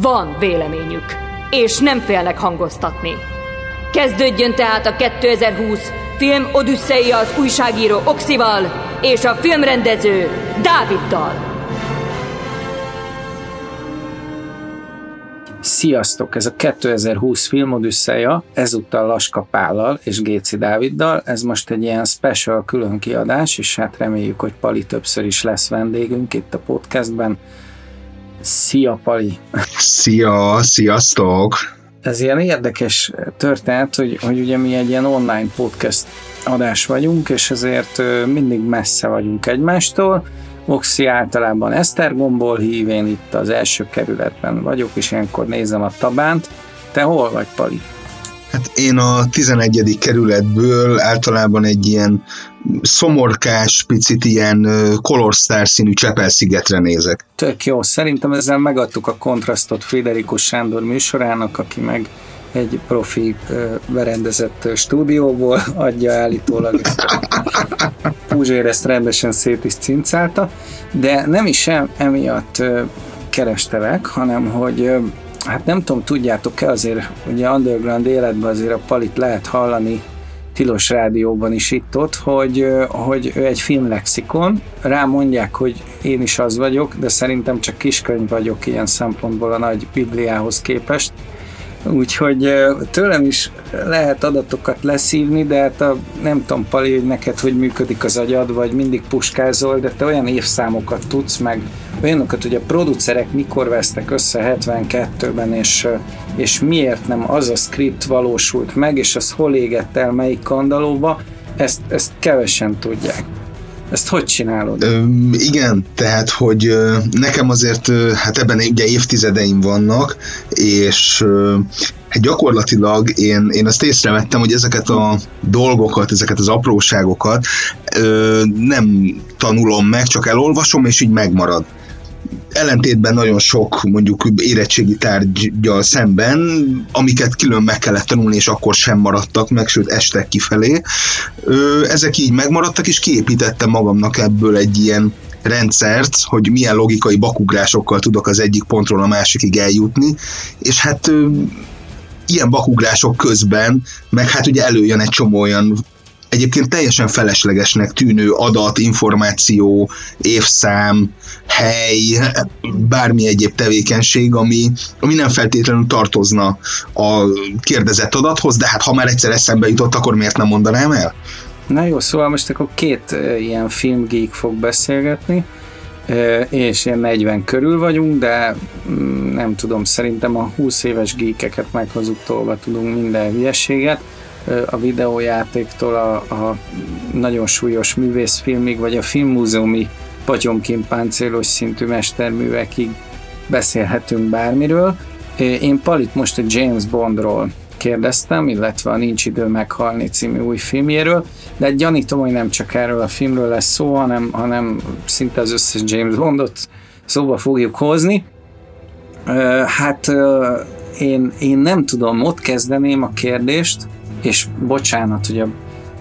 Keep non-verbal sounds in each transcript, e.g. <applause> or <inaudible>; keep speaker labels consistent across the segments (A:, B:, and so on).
A: Van véleményük, és nem félnek hangoztatni. Kezdődjön tehát a 2020 film Odüsszeia az újságíró Oxival és a filmrendező Dáviddal.
B: Sziasztok! Ez a 2020 film Odüsszeia, ezúttal Laska Pállal és Géci Dáviddal. Ez most egy ilyen special külön kiadás, és hát reméljük, hogy Pali többször is lesz vendégünk itt a podcastben. Szia, Pali!
C: Szia, sziasztok!
B: Ez ilyen érdekes történet, hogy, hogy ugye mi egy ilyen online podcast adás vagyunk, és ezért mindig messze vagyunk egymástól. Oxi általában Esztergomból hív, én itt az első kerületben vagyok, és ilyenkor nézem a tabánt. Te hol vagy, Pali?
C: Hát én a 11. kerületből általában egy ilyen szomorkás, picit ilyen Color Star színű Csepel-szigetre nézek.
B: Tök jó, szerintem ezzel megadtuk a kontrasztot Friderikus Sándor műsorának, aki meg egy profi berendezett stúdióból adja állítólag. Puzsér ezt rendesen szét is cincálta, de nem is sem emiatt kerestelek, hanem hogy hát nem tudom, tudjátok-e azért, ugye underground életben azért a palit lehet hallani Tilos Rádióban is itt-ott, hogy, hogy ő egy filmlexikon, rá mondják, hogy én is az vagyok, de szerintem csak kiskönyv vagyok ilyen szempontból a nagy Bibliához képest, Úgyhogy tőlem is lehet adatokat leszívni, de hát a, nem tudom, Pali, hogy neked hogy működik az agyad, vagy mindig puskázol, de te olyan évszámokat tudsz, meg olyanokat, hogy a producerek mikor vesztek össze 72-ben, és, és miért nem az a script valósult meg, és az hol égett el melyik kandalóba, ezt, ezt kevesen tudják. Ezt hogy csinálod? Ö,
C: igen, tehát, hogy nekem azért, hát ebben ugye évtizedeim vannak, és ö, hát gyakorlatilag én, én azt észrevettem, hogy ezeket a dolgokat, ezeket az apróságokat ö, nem tanulom meg, csak elolvasom, és így megmarad ellentétben nagyon sok mondjuk érettségi tárgyal szemben, amiket külön meg kellett tanulni, és akkor sem maradtak meg, sőt estek kifelé. Ezek így megmaradtak, és kiépítettem magamnak ebből egy ilyen rendszert, hogy milyen logikai bakugrásokkal tudok az egyik pontról a másikig eljutni, és hát ilyen bakugrások közben, meg hát ugye előjön egy csomó olyan egyébként teljesen feleslegesnek tűnő adat, információ, évszám, hely, bármi egyéb tevékenység, ami, ami nem feltétlenül tartozna a kérdezett adathoz, de hát ha már egyszer eszembe jutott, akkor miért nem mondanám el?
B: Na jó, szóval most akkor két ilyen filmgeek fog beszélgetni, és ilyen 40 körül vagyunk, de mm, nem tudom, szerintem a 20 éves geekeket meghozuk tudunk minden hülyeséget a videójátéktól a, a nagyon súlyos művészfilmig, vagy a filmmúzeumi patyomként páncélos szintű mesterművekig beszélhetünk bármiről. Én Palit most a James Bondról kérdeztem, illetve a Nincs idő meghalni című új filmjéről, de gyanítom, hogy nem csak erről a filmről lesz szó, hanem, hanem szinte az összes James Bondot szóba fogjuk hozni. Hát én, én nem tudom, ott kezdeném a kérdést, és bocsánat, hogy a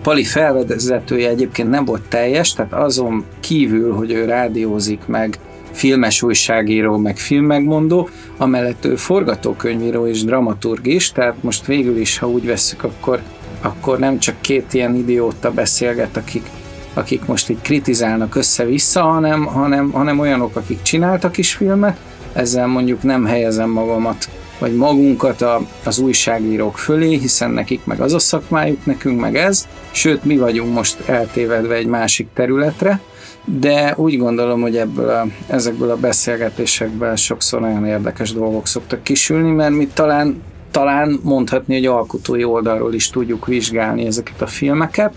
B: Pali felvezetője egyébként nem volt teljes, tehát azon kívül, hogy ő rádiózik meg, filmes újságíró, meg filmmegmondó, amellett ő forgatókönyvíró és dramaturg is, tehát most végül is, ha úgy veszük, akkor, akkor nem csak két ilyen idióta beszélget, akik, akik most így kritizálnak össze-vissza, hanem, hanem, hanem olyanok, akik csináltak is filmet, ezzel mondjuk nem helyezem magamat vagy magunkat a, az újságírók fölé, hiszen nekik meg az a szakmájuk, nekünk meg ez, sőt mi vagyunk most eltévedve egy másik területre, de úgy gondolom, hogy ebből a, ezekből a beszélgetésekből sokszor nagyon érdekes dolgok szoktak kisülni, mert mi talán, talán mondhatni, hogy alkotói oldalról is tudjuk vizsgálni ezeket a filmeket.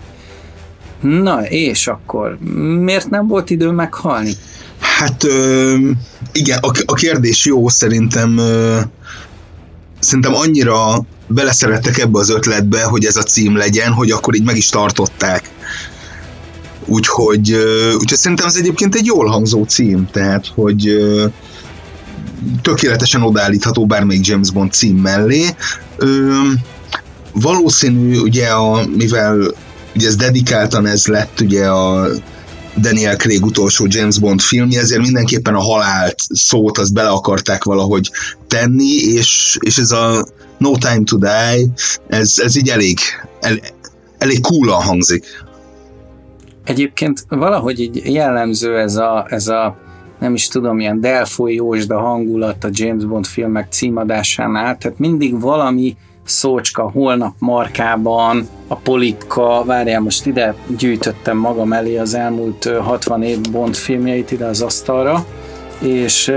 B: Na, és akkor miért nem volt idő meghalni?
C: Hát ö, igen, a, a kérdés jó, szerintem ö, szerintem annyira beleszerettek ebbe az ötletbe, hogy ez a cím legyen, hogy akkor így meg is tartották. Úgyhogy, úgyhogy szerintem ez egyébként egy jól hangzó cím, tehát hogy tökéletesen odállítható bármelyik James Bond cím mellé. Valószínű, ugye, a, mivel ugye ez dedikáltan ez lett ugye a Daniel Craig utolsó James Bond filmje, ezért mindenképpen a halált szót azt bele akarták valahogy tenni, és, és ez a No Time to Die, ez, ez így elég, el, elég cool hangzik.
B: Egyébként valahogy így jellemző ez a, ez a nem is tudom, ilyen Delfoy Jósda hangulat a James Bond filmek címadásánál, tehát mindig valami szócska holnap markában, a politka, várjál, most ide gyűjtöttem magam elé az elmúlt 60 év Bond filmjeit ide az asztalra, és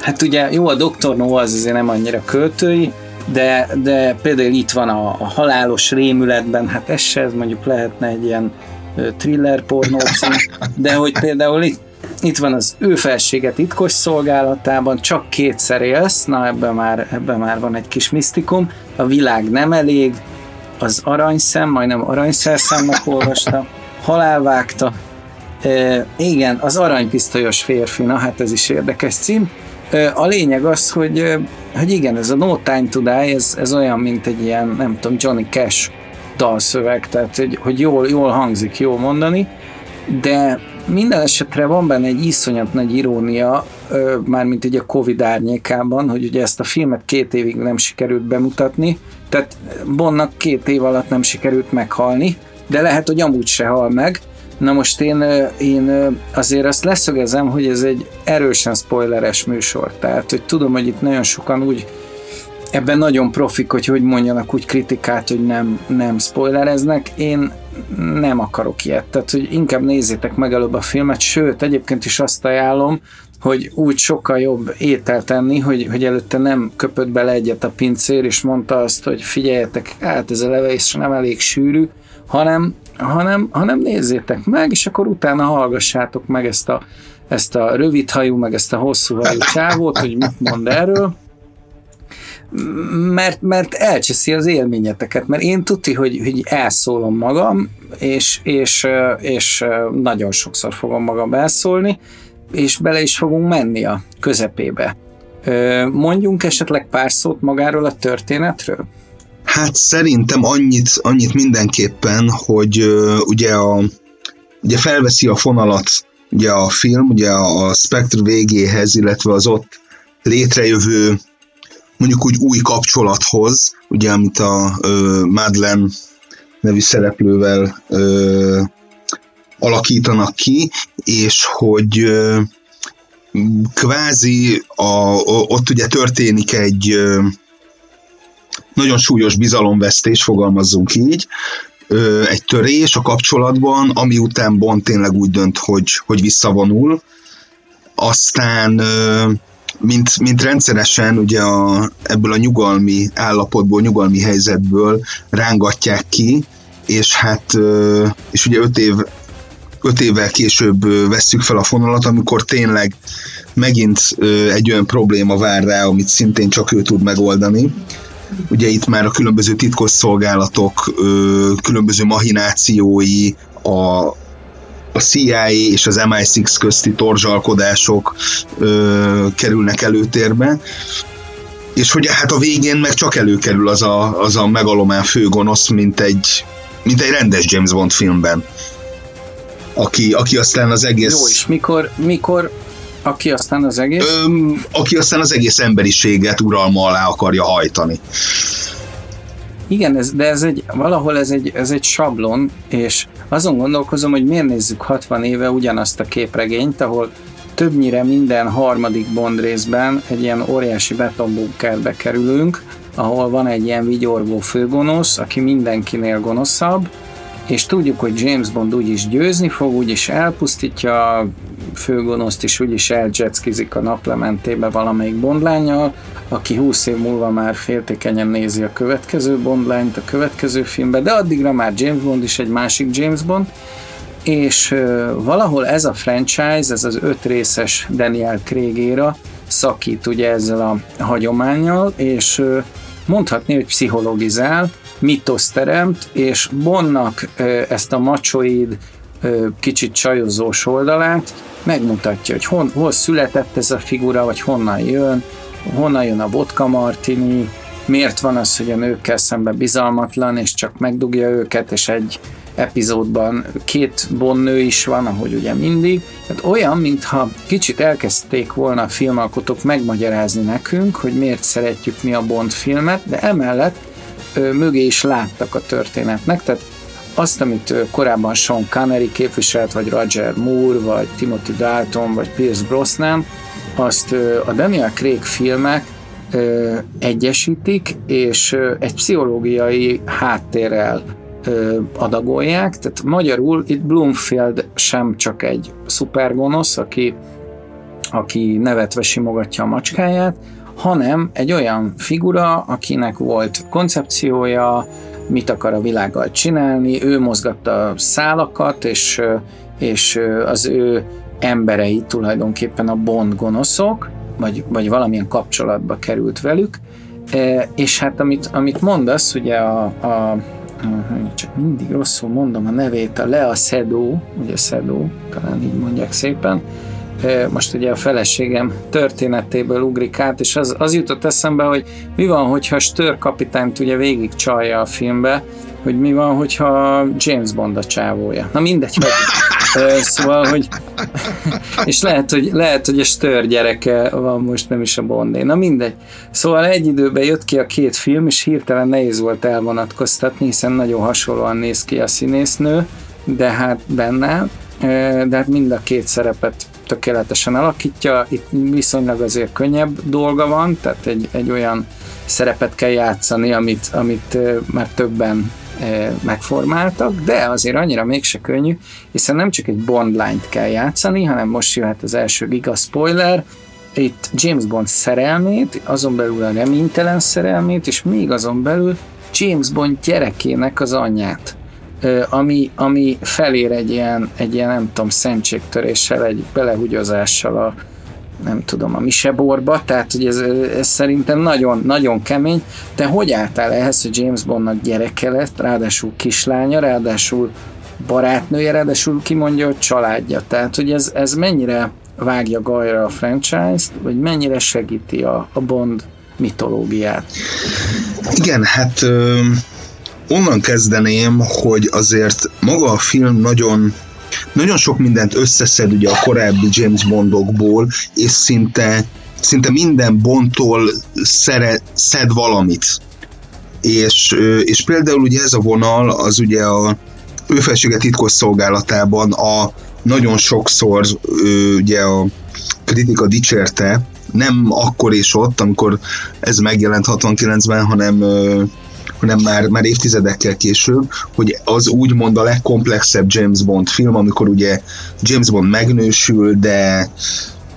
B: hát ugye jó, a Dr. No az azért nem annyira költői, de, de például itt van a, a halálos rémületben, hát ez se, ez mondjuk lehetne egy ilyen thriller pornó de hogy például itt, itt van az ő felsége titkos szolgálatában, csak kétszer élsz, na ebben már, ebben már van egy kis misztikum, a világ nem elég, az aranyszem, majdnem aranyszerszámnak olvasta, halálvágta, e, igen, az aranypisztolyos férfi, na hát ez is érdekes cím. E, a lényeg az, hogy, hogy igen, ez a No Time to Die, ez, ez olyan, mint egy ilyen, nem tudom, Johnny Cash dalszöveg, tehát hogy, hogy jól, jól hangzik, jól mondani, de minden esetre van benne egy iszonyat nagy irónia, mármint ugye a Covid árnyékában, hogy ugye ezt a filmet két évig nem sikerült bemutatni, tehát Bonnak két év alatt nem sikerült meghalni, de lehet, hogy amúgy se hal meg. Na most én, én azért azt leszögezem, hogy ez egy erősen spoileres műsor, tehát hogy tudom, hogy itt nagyon sokan úgy ebben nagyon profik, hogy hogy mondjanak úgy kritikát, hogy nem, nem spoilereznek. Én nem akarok ilyet, tehát hogy inkább nézzétek meg előbb a filmet, sőt, egyébként is azt ajánlom, hogy úgy sokkal jobb ételt tenni, hogy, hogy előtte nem köpött bele egyet a pincér, és mondta azt, hogy figyeljetek, hát ez a levés nem elég sűrű, hanem, hanem, hanem nézzétek meg, és akkor utána hallgassátok meg ezt a, ezt a rövid hajú, meg ezt a hosszú hajú csávót, hogy mit mond erről, mert, mert elcseszi az élményeteket, mert én tudti, hogy, hogy elszólom magam, és, és, és nagyon sokszor fogom magam elszólni, és bele is fogunk menni a közepébe. Mondjunk esetleg pár szót magáról a történetről?
C: Hát szerintem annyit, annyit mindenképpen, hogy ugye, a, ugye felveszi a fonalat ugye a film, ugye a Spectre végéhez, illetve az ott létrejövő mondjuk úgy új kapcsolathoz, ugye amit a ö, Madeleine nevű szereplővel ö, alakítanak ki, és hogy ö, kvázi a, ott ugye történik egy ö, nagyon súlyos bizalomvesztés, fogalmazzunk így, ö, egy törés a kapcsolatban, ami után Bond tényleg úgy dönt, hogy, hogy visszavonul, aztán ö, mint, mint rendszeresen ugye a, ebből a nyugalmi állapotból, nyugalmi helyzetből rángatják ki, és hát és ugye öt év öt évvel később vesszük fel a fonalat, amikor tényleg megint egy olyan probléma vár rá, amit szintén csak ő tud megoldani. Ugye itt már a különböző titkosszolgálatok különböző mahinációi, a, a CIA és az MI6 közti torzsalkodások ö, kerülnek előtérbe, és hogy hát a végén meg csak előkerül az a, az a megalomán főgonosz, mint egy, mint egy rendes James Bond filmben. Aki, aki aztán az egész...
B: Jó, és mikor, mikor aki aztán az egész? Ö,
C: aki aztán az egész emberiséget uralma alá akarja hajtani.
B: Igen, ez, de ez egy, valahol ez egy, ez egy sablon, és azon gondolkozom, hogy miért nézzük 60 éve ugyanazt a képregényt, ahol többnyire minden harmadik Bond részben egy ilyen óriási betonbunkerbe kerülünk, ahol van egy ilyen vigyorgó főgonosz, aki mindenkinél gonoszabb, és tudjuk, hogy James Bond úgyis győzni fog, úgyis elpusztítja főgonoszt, és úgyis eljetskizik a naplementébe valamelyik bondlányjal, aki 20 év múlva már féltékenyen nézi a következő bondlányt a következő filmbe, de addigra már James Bond is egy másik James Bond, és valahol ez a franchise, ez az öt részes Daniel Craig szakít ugye ezzel a hagyományjal, és mondhatni, hogy pszichologizál, mitoszt teremt, és Bonnak ezt a macsoid, kicsit csajozós oldalát megmutatja, hogy hon, hol született ez a figura, vagy honnan jön, honnan jön a vodka martini, miért van az, hogy a nőkkel szemben bizalmatlan, és csak megdugja őket, és egy epizódban két bonnő is van, ahogy ugye mindig. Tehát olyan, mintha kicsit elkezdték volna a filmalkotók megmagyarázni nekünk, hogy miért szeretjük mi a Bond filmet, de emellett ö, mögé is láttak a történetnek, tehát azt, amit korábban Sean Connery képviselt, vagy Roger Moore, vagy Timothy Dalton, vagy Pierce Brosnan, azt a Daniel Craig filmek egyesítik, és egy pszichológiai háttérrel adagolják, tehát magyarul itt Bloomfield sem csak egy szupergonosz, aki, aki nevetve simogatja a macskáját, hanem egy olyan figura, akinek volt koncepciója, mit akar a világgal csinálni, ő mozgatta a szálakat, és, és az ő emberei tulajdonképpen a Bond gonoszok, vagy, vagy valamilyen kapcsolatba került velük, és hát amit, amit mondasz, ugye a, a csak mindig rosszul mondom a nevét, a Lea Szedó, ugye Szedó, talán így mondják szépen, most ugye a feleségem történetéből ugrik át, és az, az jutott eszembe, hogy mi van, hogyha Stör kapitányt ugye végig csalja a filmbe, hogy mi van, hogyha James Bond a csávója. Na mindegy, hogy <laughs> Szóval, hogy és lehet, hogy, lehet, hogy a stör gyereke van most, nem is a Bondé. Na mindegy. Szóval egy időben jött ki a két film, és hirtelen nehéz volt elvonatkoztatni, hiszen nagyon hasonlóan néz ki a színésznő, de hát benne, de hát mind a két szerepet tökéletesen alakítja. Itt viszonylag azért könnyebb dolga van, tehát egy, egy olyan szerepet kell játszani, amit, amit már többen megformáltak, de azért annyira mégse könnyű, hiszen nem csak egy Bond lányt kell játszani, hanem most jöhet az első giga spoiler, itt James Bond szerelmét, azon belül a reménytelen szerelmét, és még azon belül James Bond gyerekének az anyját, ami, ami felér egy ilyen, egy ilyen nem tudom, szentségtöréssel, egy belehugyozással a, nem tudom, a miseborba, tehát hogy ez, ez szerintem nagyon, nagyon kemény. Te hogy álltál ehhez, hogy James Bondnak gyereke lett, ráadásul kislánya, ráadásul barátnője, ráadásul kimondja, hogy családja. Tehát, hogy ez, ez mennyire vágja gajra a franchise-t, vagy mennyire segíti a, a Bond mitológiát?
C: Igen, hát ö, onnan kezdeném, hogy azért maga a film nagyon nagyon sok mindent összeszed ugye a korábbi James Bondokból, és szinte, szinte minden Bondtól szere, szed valamit. És, és például ugye ez a vonal, az ugye a ő titkos szolgálatában a nagyon sokszor ugye a kritika dicsérte, nem akkor és ott, amikor ez megjelent 69-ben, hanem hanem már, már évtizedekkel később, hogy az úgymond a legkomplexebb James Bond film, amikor ugye James Bond megnősül, de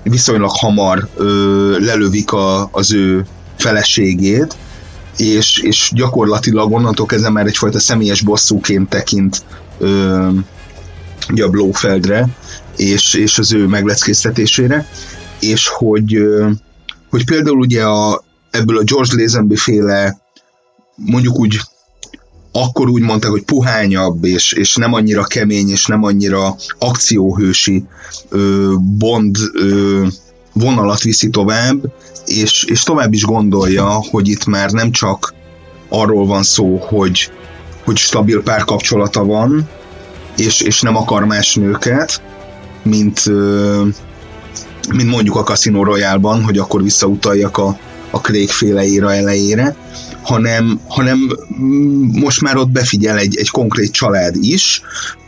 C: viszonylag hamar ö, lelövik a, az ő feleségét, és, és gyakorlatilag onnantól kezdve már egyfajta személyes bosszúként tekint ö, ugye a Blófeldre, és, és az ő megleckéztetésére, és hogy, ö, hogy például ugye a, ebből a George Lazenby féle mondjuk úgy akkor úgy mondták, hogy puhányabb, és, és nem annyira kemény, és nem annyira akcióhősi ö, Bond ö, vonalat viszi tovább, és, és tovább is gondolja, hogy itt már nem csak arról van szó, hogy, hogy stabil párkapcsolata van, és, és nem akar más nőket, mint, ö, mint mondjuk a Casino Royale-ban, hogy akkor visszautaljak a, a Craig féle éra elejére, hanem, hanem most már ott befigyel egy, egy konkrét család is,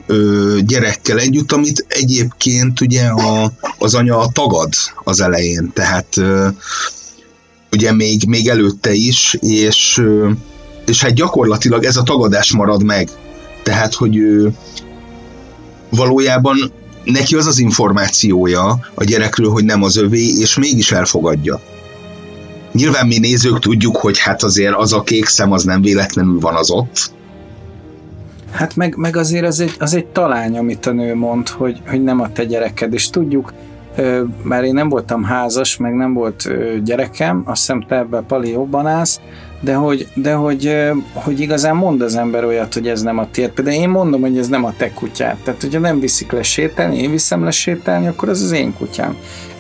C: ö, gyerekkel együtt, amit egyébként ugye a, az anya tagad az elején, tehát ö, ugye még, még előtte is, és, ö, és hát gyakorlatilag ez a tagadás marad meg. Tehát, hogy ő valójában neki az az információja a gyerekről, hogy nem az övé, és mégis elfogadja. Nyilván mi nézők tudjuk, hogy hát azért az a kék szem az nem véletlenül van az ott.
B: Hát meg, meg azért az egy, az egy talány, amit a nő mond, hogy, hogy nem a te gyereked, és tudjuk, már én nem voltam házas, meg nem volt gyerekem, azt hiszem te ebben Pali jobban állsz, de hogy, de hogy, hogy igazán mond az ember olyat, hogy ez nem a tiéd. Például én mondom, hogy ez nem a te kutyád. Tehát, hogyha nem viszik le sétálni, én viszem le sétálni, akkor az az én kutyám.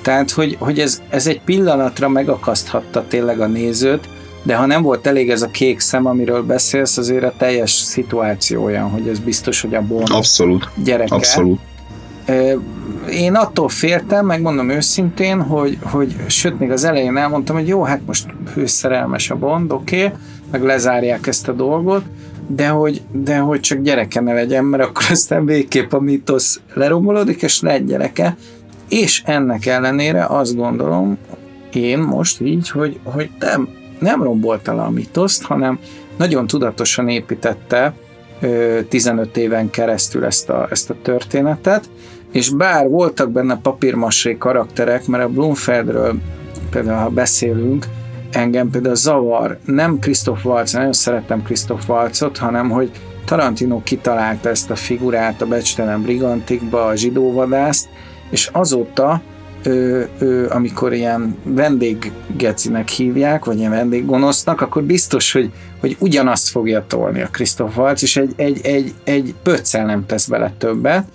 B: Tehát, hogy, hogy ez, ez egy pillanatra megakaszthatta tényleg a nézőt, de ha nem volt elég ez a kék szem, amiről beszélsz, azért a teljes szituáció olyan, hogy ez biztos, hogy a Bond
C: Abszolút.
B: gyereke.
C: Abszolút.
B: Én attól féltem, megmondom őszintén, hogy, hogy sőt, még az elején elmondtam, hogy jó, hát most hőszerelmes a Bond, oké, okay, meg lezárják ezt a dolgot, de hogy, de hogy csak gyereke ne legyen, mert akkor aztán végképp a mítosz lerombolódik, és lehet gyereke, és ennek ellenére azt gondolom, én most így, hogy, hogy nem, nem rombolta le a mitoszt, hanem nagyon tudatosan építette 15 éven keresztül ezt a, ezt a történetet, és bár voltak benne papírmasé karakterek, mert a Blumfeldről például ha beszélünk, engem például zavar, nem Christoph Waltz, nagyon szerettem Christoph Waltzot, hanem hogy Tarantino kitalálta ezt a figurát a Becstelen Brigantikba, a zsidóvadászt, és azóta ő, ő, amikor ilyen vendéggecinek hívják, vagy ilyen vendéggonosznak, akkor biztos, hogy, hogy ugyanazt fogja tolni a Christoph Waltz, és egy, egy, egy, egy pöccel nem tesz bele többet.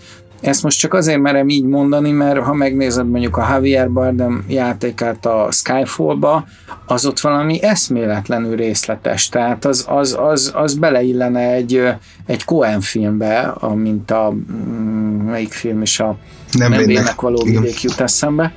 B: Ezt most csak azért merem így mondani, mert ha megnézed mondjuk a Javier Bardem játékát a Skyfall-ba, az ott valami eszméletlenül részletes, tehát az, az, az, az beleillene egy, egy Cohen filmbe, mint a mm, melyik film is a nem, nem vének való vidék jut eszembe.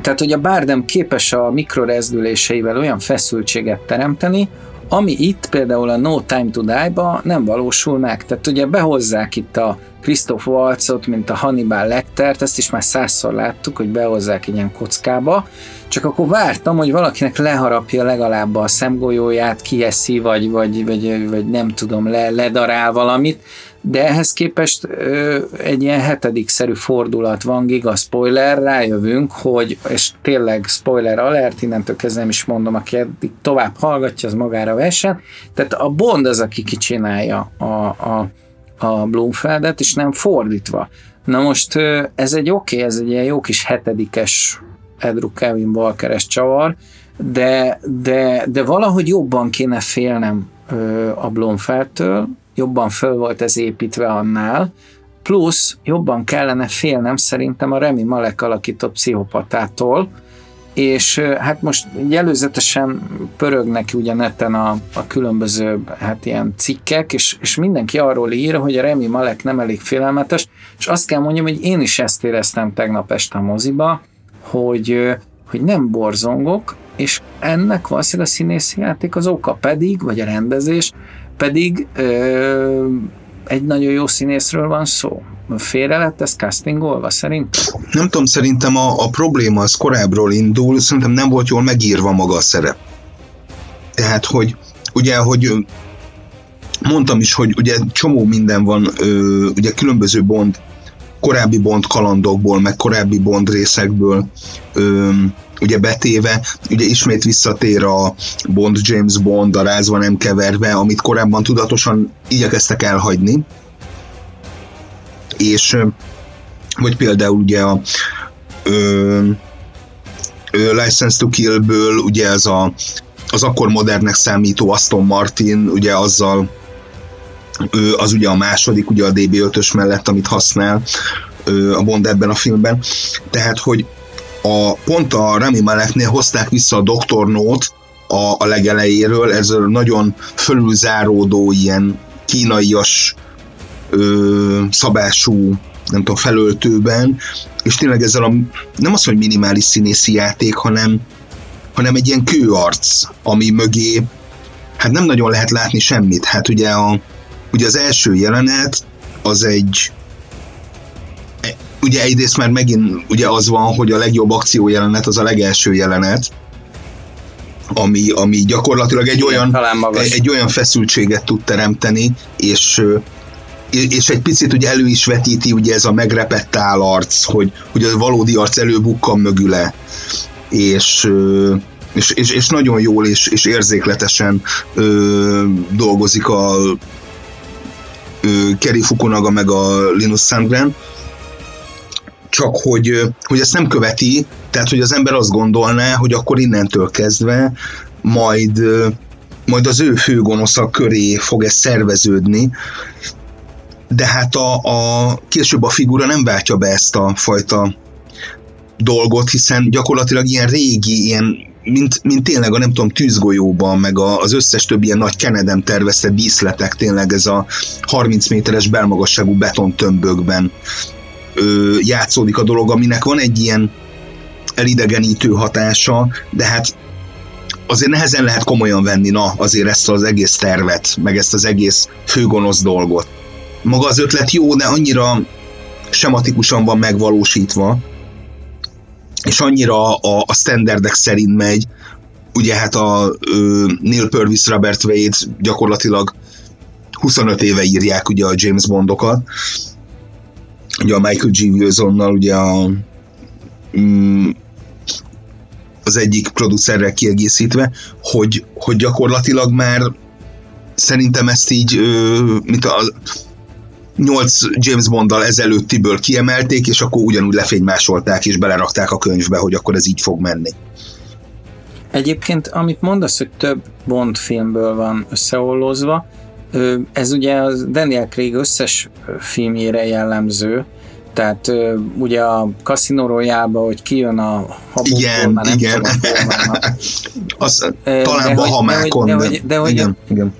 B: Tehát, hogy a Bardem képes a mikrorezdüléseivel olyan feszültséget teremteni, ami itt például a No Time to Die-ba nem valósul meg. Tehát ugye behozzák itt a Christoph Waltzot, mint a Hannibal Lectert, ezt is már százszor láttuk, hogy behozzák ilyen kockába, csak akkor vártam, hogy valakinek leharapja legalább a szemgolyóját, kieszi, vagy, vagy, vagy, vagy nem tudom, le, ledarál valamit, de ehhez képest ö, egy ilyen hetedikszerű fordulat van, giga spoiler, rájövünk, hogy, és tényleg spoiler alert, innentől kezdve nem is mondom, aki eddig tovább hallgatja, az magára vessen, tehát a Bond az, aki kicsinálja a, a, a Bloomfeldet, és nem fordítva. Na most ez egy oké, okay, ez egy ilyen jó kis hetedikes Edru Kevin Walkeres csavar, de, de, de valahogy jobban kéne félnem a Blomfeldtől, jobban föl volt ez építve annál, plusz jobban kellene félnem szerintem a Remi Malek alakított pszichopatától, és hát most előzetesen pörögnek ugye neten a, a különböző hát ilyen cikkek, és, és mindenki arról ír, hogy a Remi Malek nem elég félelmetes, és azt kell mondjam, hogy én is ezt éreztem tegnap este a moziba, hogy, hogy nem borzongok, és ennek valószínűleg a színészi játék az oka pedig, vagy a rendezés, pedig ö, egy nagyon jó színészről van szó. Félre lett ez castingolva szerintem?
C: Nem tudom, szerintem a, a probléma az korábbról indul, szerintem nem volt jól megírva maga a szerep. Tehát, hogy ugye, hogy mondtam is, hogy ugye csomó minden van, ö, ugye különböző Bond, korábbi Bond kalandokból, meg korábbi Bond részekből ö, ugye betéve, ugye ismét visszatér a Bond, James Bond, a rázva nem keverve, amit korábban tudatosan igyekeztek elhagyni. És vagy például ugye a ö, ö, License to Kill-ből ugye ez a, az akkor modernnek számító Aston Martin, ugye azzal ő az ugye a második, ugye a DB5-ös mellett, amit használ a Bond ebben a filmben. Tehát, hogy a, pont a Rami Maleknél hozták vissza a. Note a, a legelejéről, ez a nagyon fölülzáródó, ilyen kínaias ö, szabású nem tudom, felöltőben, és tényleg ezzel a, nem az, hogy minimális színészi játék, hanem, hanem egy ilyen kőarc, ami mögé hát nem nagyon lehet látni semmit. Hát ugye, a, ugye az első jelenet az egy ugye egyrészt már megint ugye az van, hogy a legjobb akciójelenet az a legelső jelenet, ami, ami gyakorlatilag egy olyan, egy, egy olyan feszültséget tud teremteni, és és egy picit ugye elő is vetíti ugye ez a megrepett állarc, hogy, hogy a valódi arc előbukkan mögüle, és, és, és, és nagyon jól és, és érzékletesen ö, dolgozik a ö, Kerry Fukunaga meg a Linus Sandgren, csak hogy, hogy ezt nem követi, tehát hogy az ember azt gondolná, hogy akkor innentől kezdve majd majd az ő főgonosza köré fog ez szerveződni, de hát a, a később a figura nem váltja be ezt a fajta dolgot, hiszen gyakorlatilag ilyen régi, ilyen mint, mint tényleg a nem tudom, tűzgolyóban, meg a, az összes többi ilyen nagy Kenedem tervezte díszletek, tényleg ez a 30 méteres belmagasságú betontömbökben ö, játszódik a dolog, aminek van egy ilyen elidegenítő hatása, de hát azért nehezen lehet komolyan venni, na, azért ezt az egész tervet, meg ezt az egész főgonosz dolgot. Maga az ötlet jó, de annyira sematikusan van megvalósítva, és annyira a, a standardek szerint megy, ugye hát a ö, Neil Purvis, Robert Wade gyakorlatilag 25 éve írják ugye a James Bondokat, ugye a Michael G. Wilsonnal ugye a mm, az egyik producerrel kiegészítve, hogy, hogy gyakorlatilag már szerintem ezt így, mint a 8 James Bonddal ezelőttiből kiemelték, és akkor ugyanúgy lefénymásolták és belerakták a könyvbe, hogy akkor ez így fog menni.
B: Egyébként, amit mondasz, hogy több Bond filmből van összeollózva, ez ugye a Daniel Craig összes filmjére jellemző, tehát ugye a Casino royale hogy kijön a
C: habokból, igen, már nem igen. tudom, Az, talán.
B: De, de, de, de, de hogy igen, igen.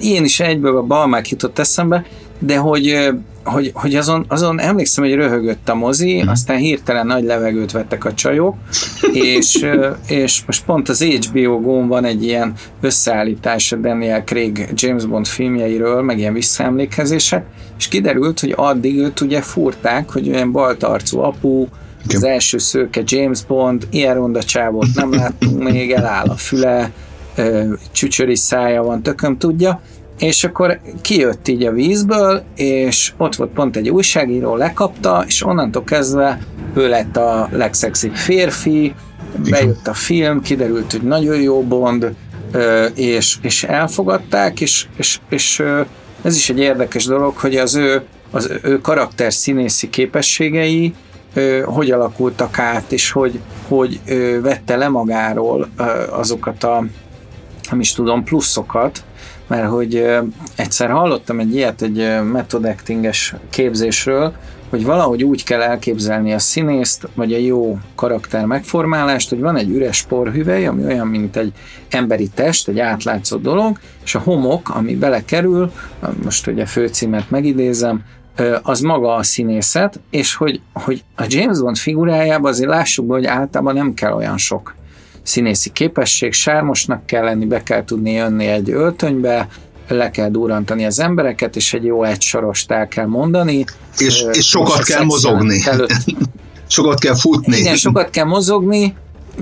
B: én is egyből a Bahamák jutott eszembe, de hogy hogy, hogy azon, azon emlékszem, hogy röhögött a mozi, mm. aztán hirtelen nagy levegőt vettek a csajok, <laughs> és, és most pont az HBO Go van egy ilyen összeállítás a Daniel Craig James Bond filmjeiről, meg ilyen visszaemlékezések, és kiderült, hogy addig őt ugye furták, hogy olyan baltarcú apu, az első szőke James Bond, ilyen ronda csávot nem láttunk még, eláll a füle, csücsöri szája van, tököm tudja, és akkor kijött így a vízből, és ott volt pont egy újságíró, lekapta, és onnantól kezdve ő lett a legszexibb férfi, bejött a film, kiderült, hogy nagyon jó Bond, és, és elfogadták, és, és, és ez is egy érdekes dolog, hogy az ő, az ő karakter színészi képességei hogy alakultak át, és hogy, hogy vette le magáról azokat a nem is tudom, pluszokat, mert hogy egyszer hallottam egy ilyet egy method actinges képzésről, hogy valahogy úgy kell elképzelni a színészt, vagy a jó karakter megformálást, hogy van egy üres porhüvely, ami olyan, mint egy emberi test, egy átlátszó dolog, és a homok, ami belekerül, most ugye főcímet megidézem, az maga a színészet, és hogy, hogy a James Bond figurájában azért lássuk be, hogy általában nem kell olyan sok színészi képesség, sármosnak kell lenni, be kell tudni jönni egy öltönybe, le kell durrantani az embereket, és egy jó egysorost el kell mondani.
C: És, és sokat kell mozogni. <laughs> sokat kell futni.
B: Igen, sokat kell mozogni,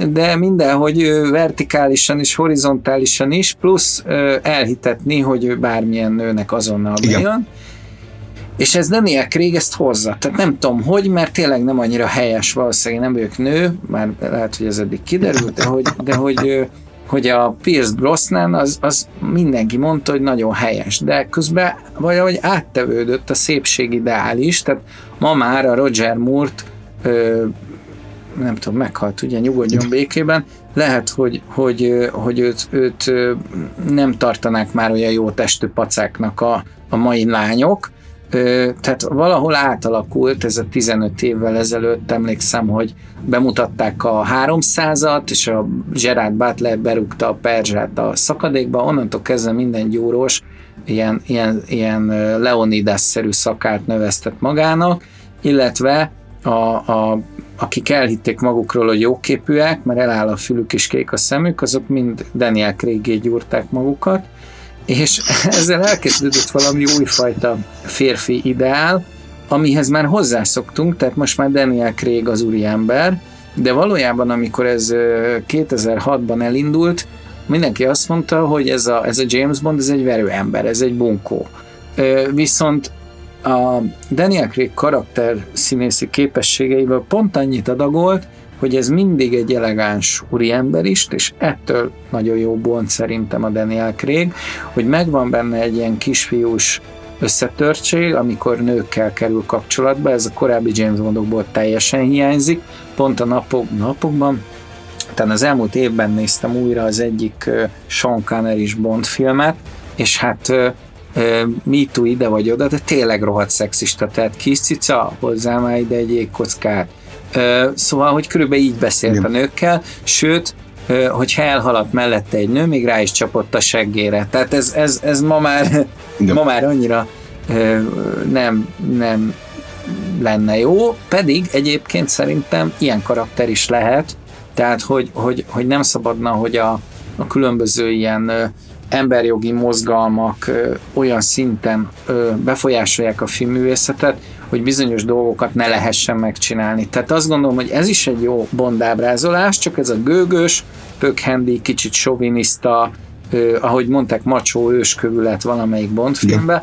B: de mindenhogy vertikálisan és horizontálisan is, plusz elhitetni, hogy bármilyen nőnek azonnal bejön. Igen. És ez Daniel Craig ezt hozza. Tehát nem tudom hogy, mert tényleg nem annyira helyes, valószínűleg nem ők nő, már lehet, hogy ez eddig kiderült, de hogy, de hogy, hogy a Pierce Brosnan az, az mindenki mondta, hogy nagyon helyes, de közben valahogy áttevődött a szépség ideál tehát ma már a Roger Moore-t nem tudom, meghalt, ugye nyugodjon békében, lehet, hogy, hogy, hogy őt, őt nem tartanák már olyan jó testű pacáknak a, a mai lányok, tehát valahol átalakult, ez a 15 évvel ezelőtt emlékszem, hogy bemutatták a 300-at, és a Gerard Butler berúgta a Perzsát a szakadékba, onnantól kezdve minden gyúrós ilyen, ilyen, ilyen Leonidas-szerű szakárt növesztett magának, illetve a, a, akik elhitték magukról, hogy jóképűek, mert eláll a fülük és kék a szemük, azok mind Daniel craig gyúrták magukat, és <laughs> ezzel elkezdődött valami újfajta férfi ideál, amihez már hozzászoktunk, tehát most már Daniel Craig az úriember, de valójában amikor ez 2006-ban elindult, mindenki azt mondta, hogy ez a, ez a James Bond, ez egy verőember, ez egy bunkó. Viszont a Daniel Craig karakter színészi képességeiből pont annyit adagolt, hogy ez mindig egy elegáns úriember is, és ettől nagyon jó Bond szerintem a Daniel Craig, hogy megvan benne egy ilyen kisfiús összetörtség, amikor nőkkel kerül kapcsolatba, ez a korábbi James Bondokból teljesen hiányzik, pont a napok, napokban tehát az elmúlt évben néztem újra az egyik Sean connery Bond filmet, és hát me too ide vagy oda, de tényleg rohadt szexista, tehát kis cica, hozzá már ide egy jégkockát. Szóval, hogy körülbelül így beszélt Igen. a nőkkel, sőt, hogyha elhaladt mellette egy nő, még rá is csapott a seggére. Tehát ez, ez, ez ma, már, ma már annyira nem, nem lenne jó, pedig egyébként szerintem ilyen karakter is lehet, tehát hogy, hogy, hogy nem szabadna, hogy a, a különböző ilyen emberjogi mozgalmak olyan szinten befolyásolják a filmművészetet, hogy bizonyos dolgokat ne lehessen megcsinálni. Tehát azt gondolom, hogy ez is egy jó bondábrázolás, csak ez a gőgös, pökhendi, kicsit soviniszta, ahogy mondták, macsó őskövület valamelyik Bond filmben,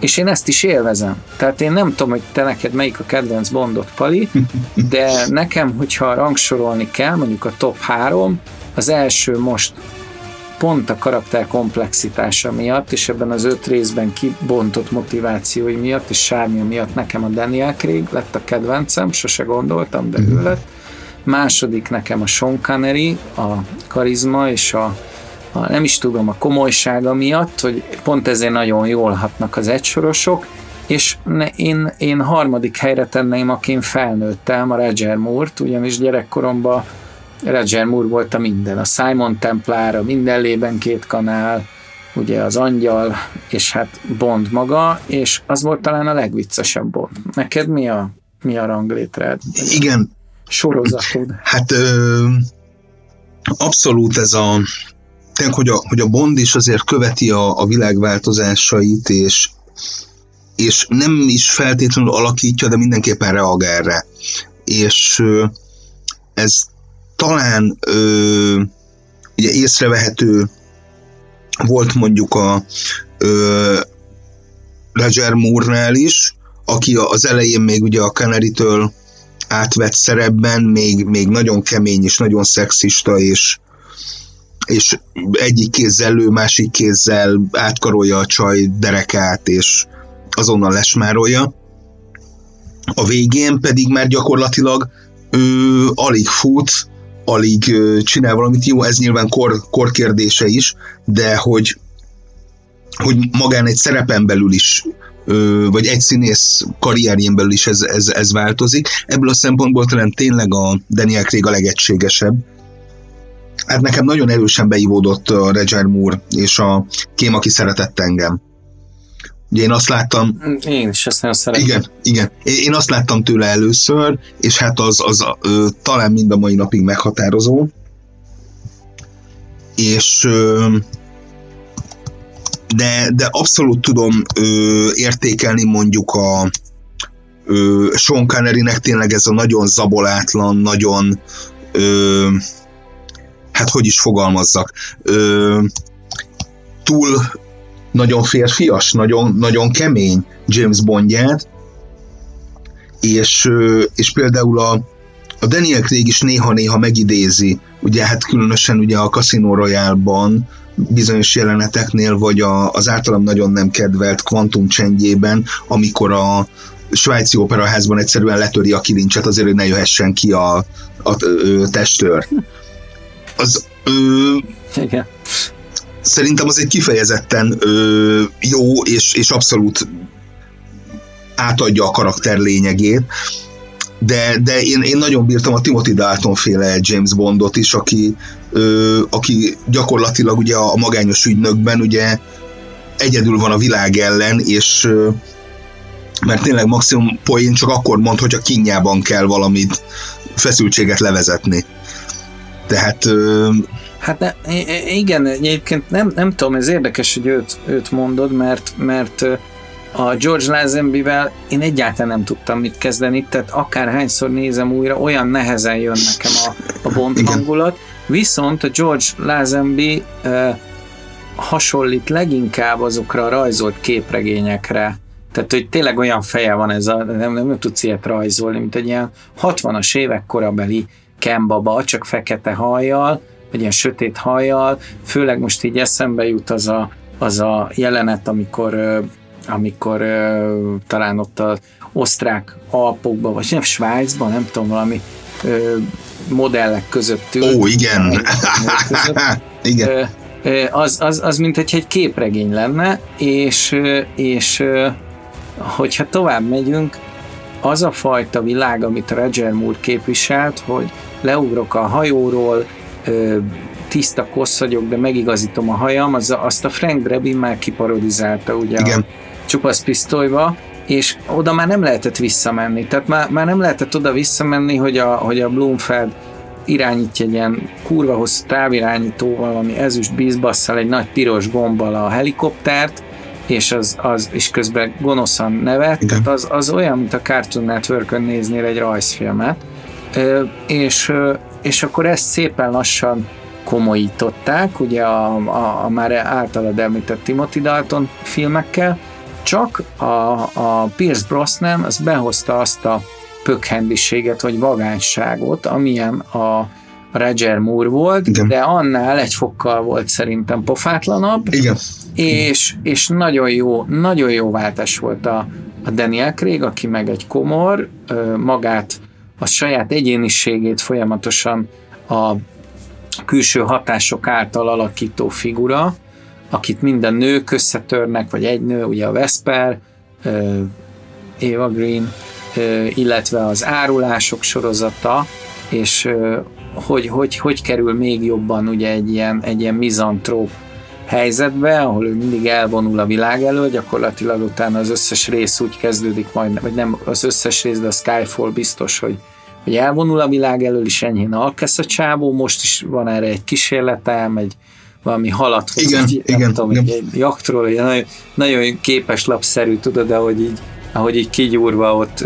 B: és én ezt is élvezem. Tehát én nem tudom, hogy te neked melyik a kedvenc Bondot, Pali, de nekem, hogyha rangsorolni kell, mondjuk a top 3, az első most pont a karakter komplexitása miatt, és ebben az öt részben kibontott motivációi miatt, és sármia miatt nekem a Daniel Craig lett a kedvencem, sose gondoltam, de ő lett. Második nekem a Sean Connery, a karizma és a, a nem is tudom, a komolysága miatt, hogy pont ezért nagyon jól hatnak az egysorosok, és ne, én, én harmadik helyre tenném, akin felnőttem, a Roger Moore-t, ugyanis gyerekkoromban Roger Moore volt a minden, a Simon Templar, a Mindenlében két kanál, ugye az Angyal, és hát Bond maga, és az volt talán a legviccesebb Bond. Neked mi a, mi a ranglétred?
C: Igen.
B: Sorozatod?
C: Hát ö, abszolút ez a tényleg, hogy a, hogy a Bond is azért követi a, a világváltozásait, és, és nem is feltétlenül alakítja, de mindenképpen reagál erre. És ö, ez talán ö, ugye észrevehető volt mondjuk a ö, Roger Moore-nál is, aki az elején még ugye a Canary-től átvett szerepben még, még nagyon kemény és nagyon szexista, és, és egyik kézzel lő, másik kézzel átkarolja a csaj derekát, és azonnal lesmárolja. A végén pedig már gyakorlatilag ő alig fut, alig csinál valamit. Jó, ez nyilván kor, kor kérdése is, de hogy, hogy magán egy szerepen belül is vagy egy színész karrierjén belül is ez, ez, ez változik. Ebből a szempontból talán tényleg a Daniel Craig a legegységesebb. Hát nekem nagyon erősen beivódott a Roger Moore és a Kém, aki szeretett engem. Ugye én azt láttam...
B: Én is ezt nagyon szeretem.
C: Igen, igen. Én azt láttam tőle először, és hát az, az ö, talán mind a mai napig meghatározó. És ö, de, de abszolút tudom ö, értékelni mondjuk a ö, Sean Connery-nek tényleg ez a nagyon zabolátlan, nagyon ö, hát hogy is fogalmazzak, ö, túl nagyon férfias, nagyon, nagyon kemény James Bondját, és, és például a, a Daniel Craig is néha-néha megidézi, ugye hát különösen ugye a Casino Royale-ban bizonyos jeleneteknél, vagy a, az általam nagyon nem kedvelt kvantum csendjében, amikor a svájci operaházban egyszerűen letöri a kilincset azért, hogy ne jöhessen ki a, a, a testőr. Az, ö,
B: Igen
C: szerintem az egy kifejezetten ö, jó és, és abszolút átadja a karakter lényegét, de, de én, én nagyon bírtam a Timothy Dalton féle James Bondot is, aki, ö, aki gyakorlatilag ugye a magányos ügynökben ugye egyedül van a világ ellen, és ö, mert tényleg maximum poén csak akkor mond, hogy a kinyában kell valamit feszültséget levezetni. Tehát ö,
B: Hát ne, igen, egyébként nem, nem tudom, ez érdekes, hogy őt, őt mondod, mert, mert a George Lazenby-vel én egyáltalán nem tudtam mit kezdeni, tehát akárhányszor nézem újra, olyan nehezen jön nekem a, a Bond igen. hangulat, viszont a George Lazenby hasonlít leginkább azokra a rajzolt képregényekre, tehát, hogy tényleg olyan feje van ez a, nem, nem, nem tudsz ilyet rajzolni, mint egy ilyen 60-as évek korabeli Kembaba, csak fekete hajjal, vagy ilyen sötét hajjal, főleg most így eszembe jut az a, az a jelenet, amikor, amikor talán ott az osztrák Alpokban, vagy nem Svájcban, nem tudom, valami modellek között ül.
C: Ó, igen. <laughs> igen.
B: Az, az, az mint hogy egy képregény lenne, és, és hogyha tovább megyünk, az a fajta világ, amit Roger Moore képviselt, hogy leugrok a hajóról, tiszta kossz vagyok, de megigazítom a hajam, az, azt a Frank Drebin már kiparodizálta ugye Igen. a csupasz pisztolyba, és oda már nem lehetett visszamenni. Tehát már, már nem lehetett oda visszamenni, hogy a, hogy a Bloomfeld irányítja egy ilyen kurva hosszú távirányítóval, ami ezüst bízbasszal, egy nagy piros gombbal a helikoptert, és az, az és közben gonoszan nevet, Igen. tehát az, az olyan, mint a Cartoon Network-ön néznél egy rajzfilmet, és, és akkor ezt szépen lassan komolyították, ugye a, a, a már általad említett Timothy Dalton filmekkel, csak a, a Pierce Brosnan az behozta azt a pökhendiséget vagy vagányságot, amilyen a Roger Moore volt, Igen. de annál egy fokkal volt szerintem pofátlanabb.
C: Igen.
B: És, és nagyon jó, nagyon jó váltás volt a, a Daniel Craig, aki meg egy komor, magát, a saját egyéniségét folyamatosan a külső hatások által alakító figura, akit minden nők összetörnek, vagy egy nő, ugye a Vesper, Eva Green, illetve az árulások sorozata, és hogy, hogy, hogy kerül még jobban ugye egy ilyen, egy ilyen mizantróp helyzetbe, ahol ő mindig elvonul a világ elől, gyakorlatilag utána az összes rész úgy kezdődik majd, vagy nem az összes rész, de a Skyfall biztos, hogy, hogy elvonul a világ elől, is enyhén alkesz a csávó, most is van erre egy kísérletem, egy valami halat
C: igen, egy, igen, nem tudom,
B: igen. egy jaktról, egy nagyon, nagyon képes lapszerű, tudod, de ahogy így, ahogy így kigyúrva ott,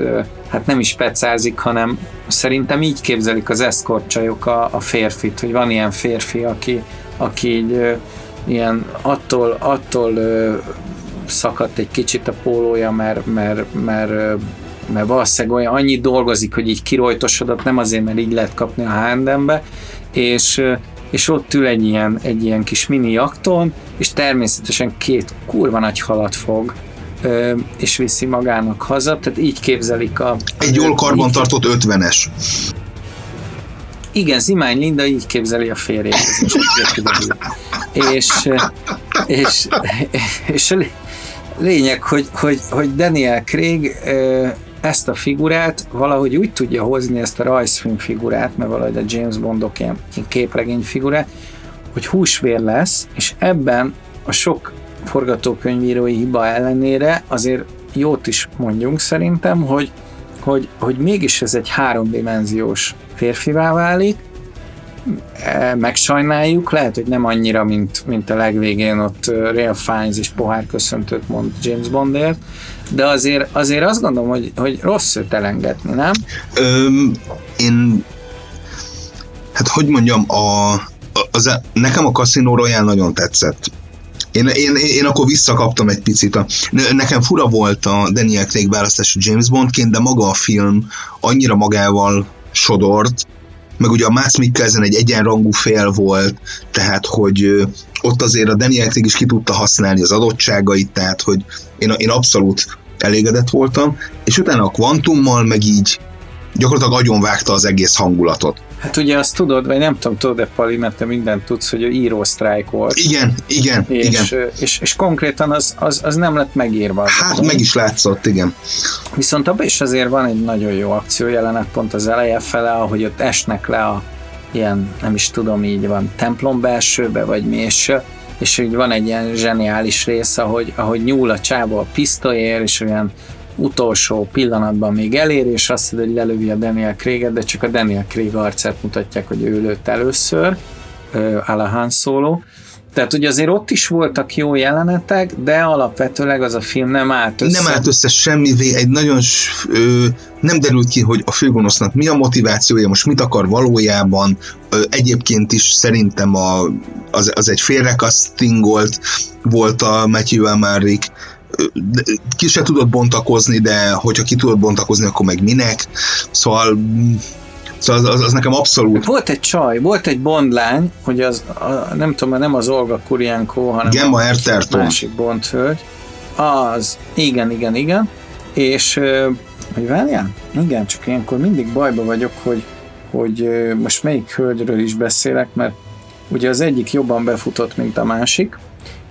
B: hát nem is pecázik, hanem szerintem így képzelik az escort csajok a, a férfit, hogy van ilyen férfi, aki, aki így ilyen attól, attól szakadt egy kicsit a pólója, mert, mert, mert, mert valószínűleg olyan annyit dolgozik, hogy így kirojtosodott, nem azért, mert így lehet kapni a hándembe, és, és ott ül egy ilyen, egy ilyen kis mini jakton, és természetesen két kurva nagy halat fog, és viszi magának haza, tehát így képzelik a...
C: Egy jól karbantartott ötvenes.
B: Igen, Zimány Linda így képzeli a férjét. és, és, és a lényeg, hogy, hogy, hogy Daniel Craig ezt a figurát valahogy úgy tudja hozni, ezt a rajzfilm figurát, mert valahogy a James Bondok ilyen képregény figurát, hogy húsvér lesz, és ebben a sok forgatókönyvírói hiba ellenére azért jót is mondjunk szerintem, hogy, hogy, hogy mégis ez egy háromdimenziós férfivá válik, e, megsajnáljuk, lehet, hogy nem annyira, mint, mint a legvégén ott Real Fines és pohár köszöntött mond James Bondért, de azért, azért azt gondolom, hogy, hogy rossz őt elengedni, nem?
C: Öm, én hát hogy mondjam, a, az, nekem a Casino Royale nagyon tetszett. Én, én, én akkor visszakaptam egy picit. A, nekem fura volt a Daniel Craig választás James Bondként, de maga a film annyira magával sodort, meg ugye a Mads Mikkelsen egy egyenrangú fél volt, tehát hogy ott azért a Daniel Craig is ki tudta használni az adottságait, tehát hogy én, én abszolút elégedett voltam, és utána a kvantummal meg így gyakorlatilag agyonvágta az egész hangulatot.
B: Hát ugye azt tudod, vagy nem tudom, tudod-e Pali, mert te mindent tudsz, hogy a író sztrájk volt.
C: Igen, igen,
B: és,
C: igen.
B: És, és, és konkrétan az, az, az nem lett megírva.
C: Hát meg is látszott, igen.
B: Viszont abban is azért van egy nagyon jó akció jelenet pont az eleje fele, ahogy ott esnek le a ilyen, nem is tudom, így van, templom belsőbe, vagy mi, és, és így van egy ilyen zseniális rész, ahogy, ahogy nyúl a csába a pisztolyér, és olyan utolsó pillanatban még elér, és azt mondja, hogy lelövi a Daniel Craig-et, de csak a Daniel Craig arcát mutatják, hogy ő lőtt először, Alahan szóló. Tehát ugye azért ott is voltak jó jelenetek, de alapvetőleg az a film nem állt össze.
C: Nem állt össze semmivé, egy nagyon ö, nem derült ki, hogy a főgonosznak mi a motivációja, most mit akar valójában. Ö, egyébként is szerintem a, az, az egy félrekasztingolt volt a Matthew Amalric ki se tudott bontakozni, de hogyha ki tudott bontakozni, akkor meg minek. Szóval Szóval az, az, az nekem abszolút...
B: Volt egy csaj, volt egy bondlány, hogy az, a, nem tudom, nem az Olga Kurienko, hanem
C: Gemma Erterton.
B: másik bondhölgy. Az, igen, igen, igen. És, hogy várjál? Igen, csak ilyenkor mindig bajba vagyok, hogy hogy most melyik hölgyről is beszélek, mert ugye az egyik jobban befutott, mint a másik,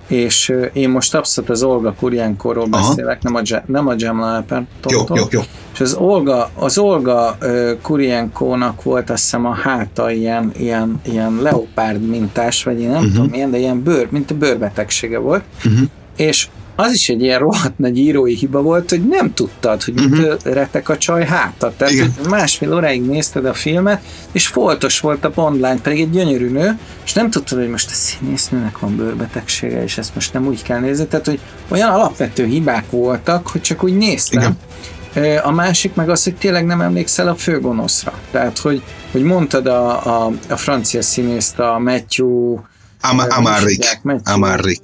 B: és én most abszolút az Olga Kurjánkóról beszélek, nem a, nem a Gemma
C: Jó, jó, jó.
B: És az Olga, az Olga Kurjánkónak volt azt hiszem a háta ilyen, ilyen, ilyen leopárd mintás, vagy én nem uh-huh. tudom milyen, de ilyen bőr, mint a bőrbetegsége volt. Uh-huh. És az is egy ilyen rohadt nagy írói hiba volt, hogy nem tudtad, hogy mit uh-huh. retek a csaj hátat. Tehát Igen. másfél óráig nézted a filmet, és foltos volt a bondlány, pedig egy gyönyörű nő, és nem tudtad, hogy most a színésznőnek van bőrbetegsége, és ezt most nem úgy kell nézni. Tehát, hogy olyan alapvető hibák voltak, hogy csak úgy néztem. Igen. A másik meg az, hogy tényleg nem emlékszel a főgonoszra. Tehát, hogy, hogy mondtad a, a, a francia színészt, a Matthew...
C: Am- Amarrik. Amarrik.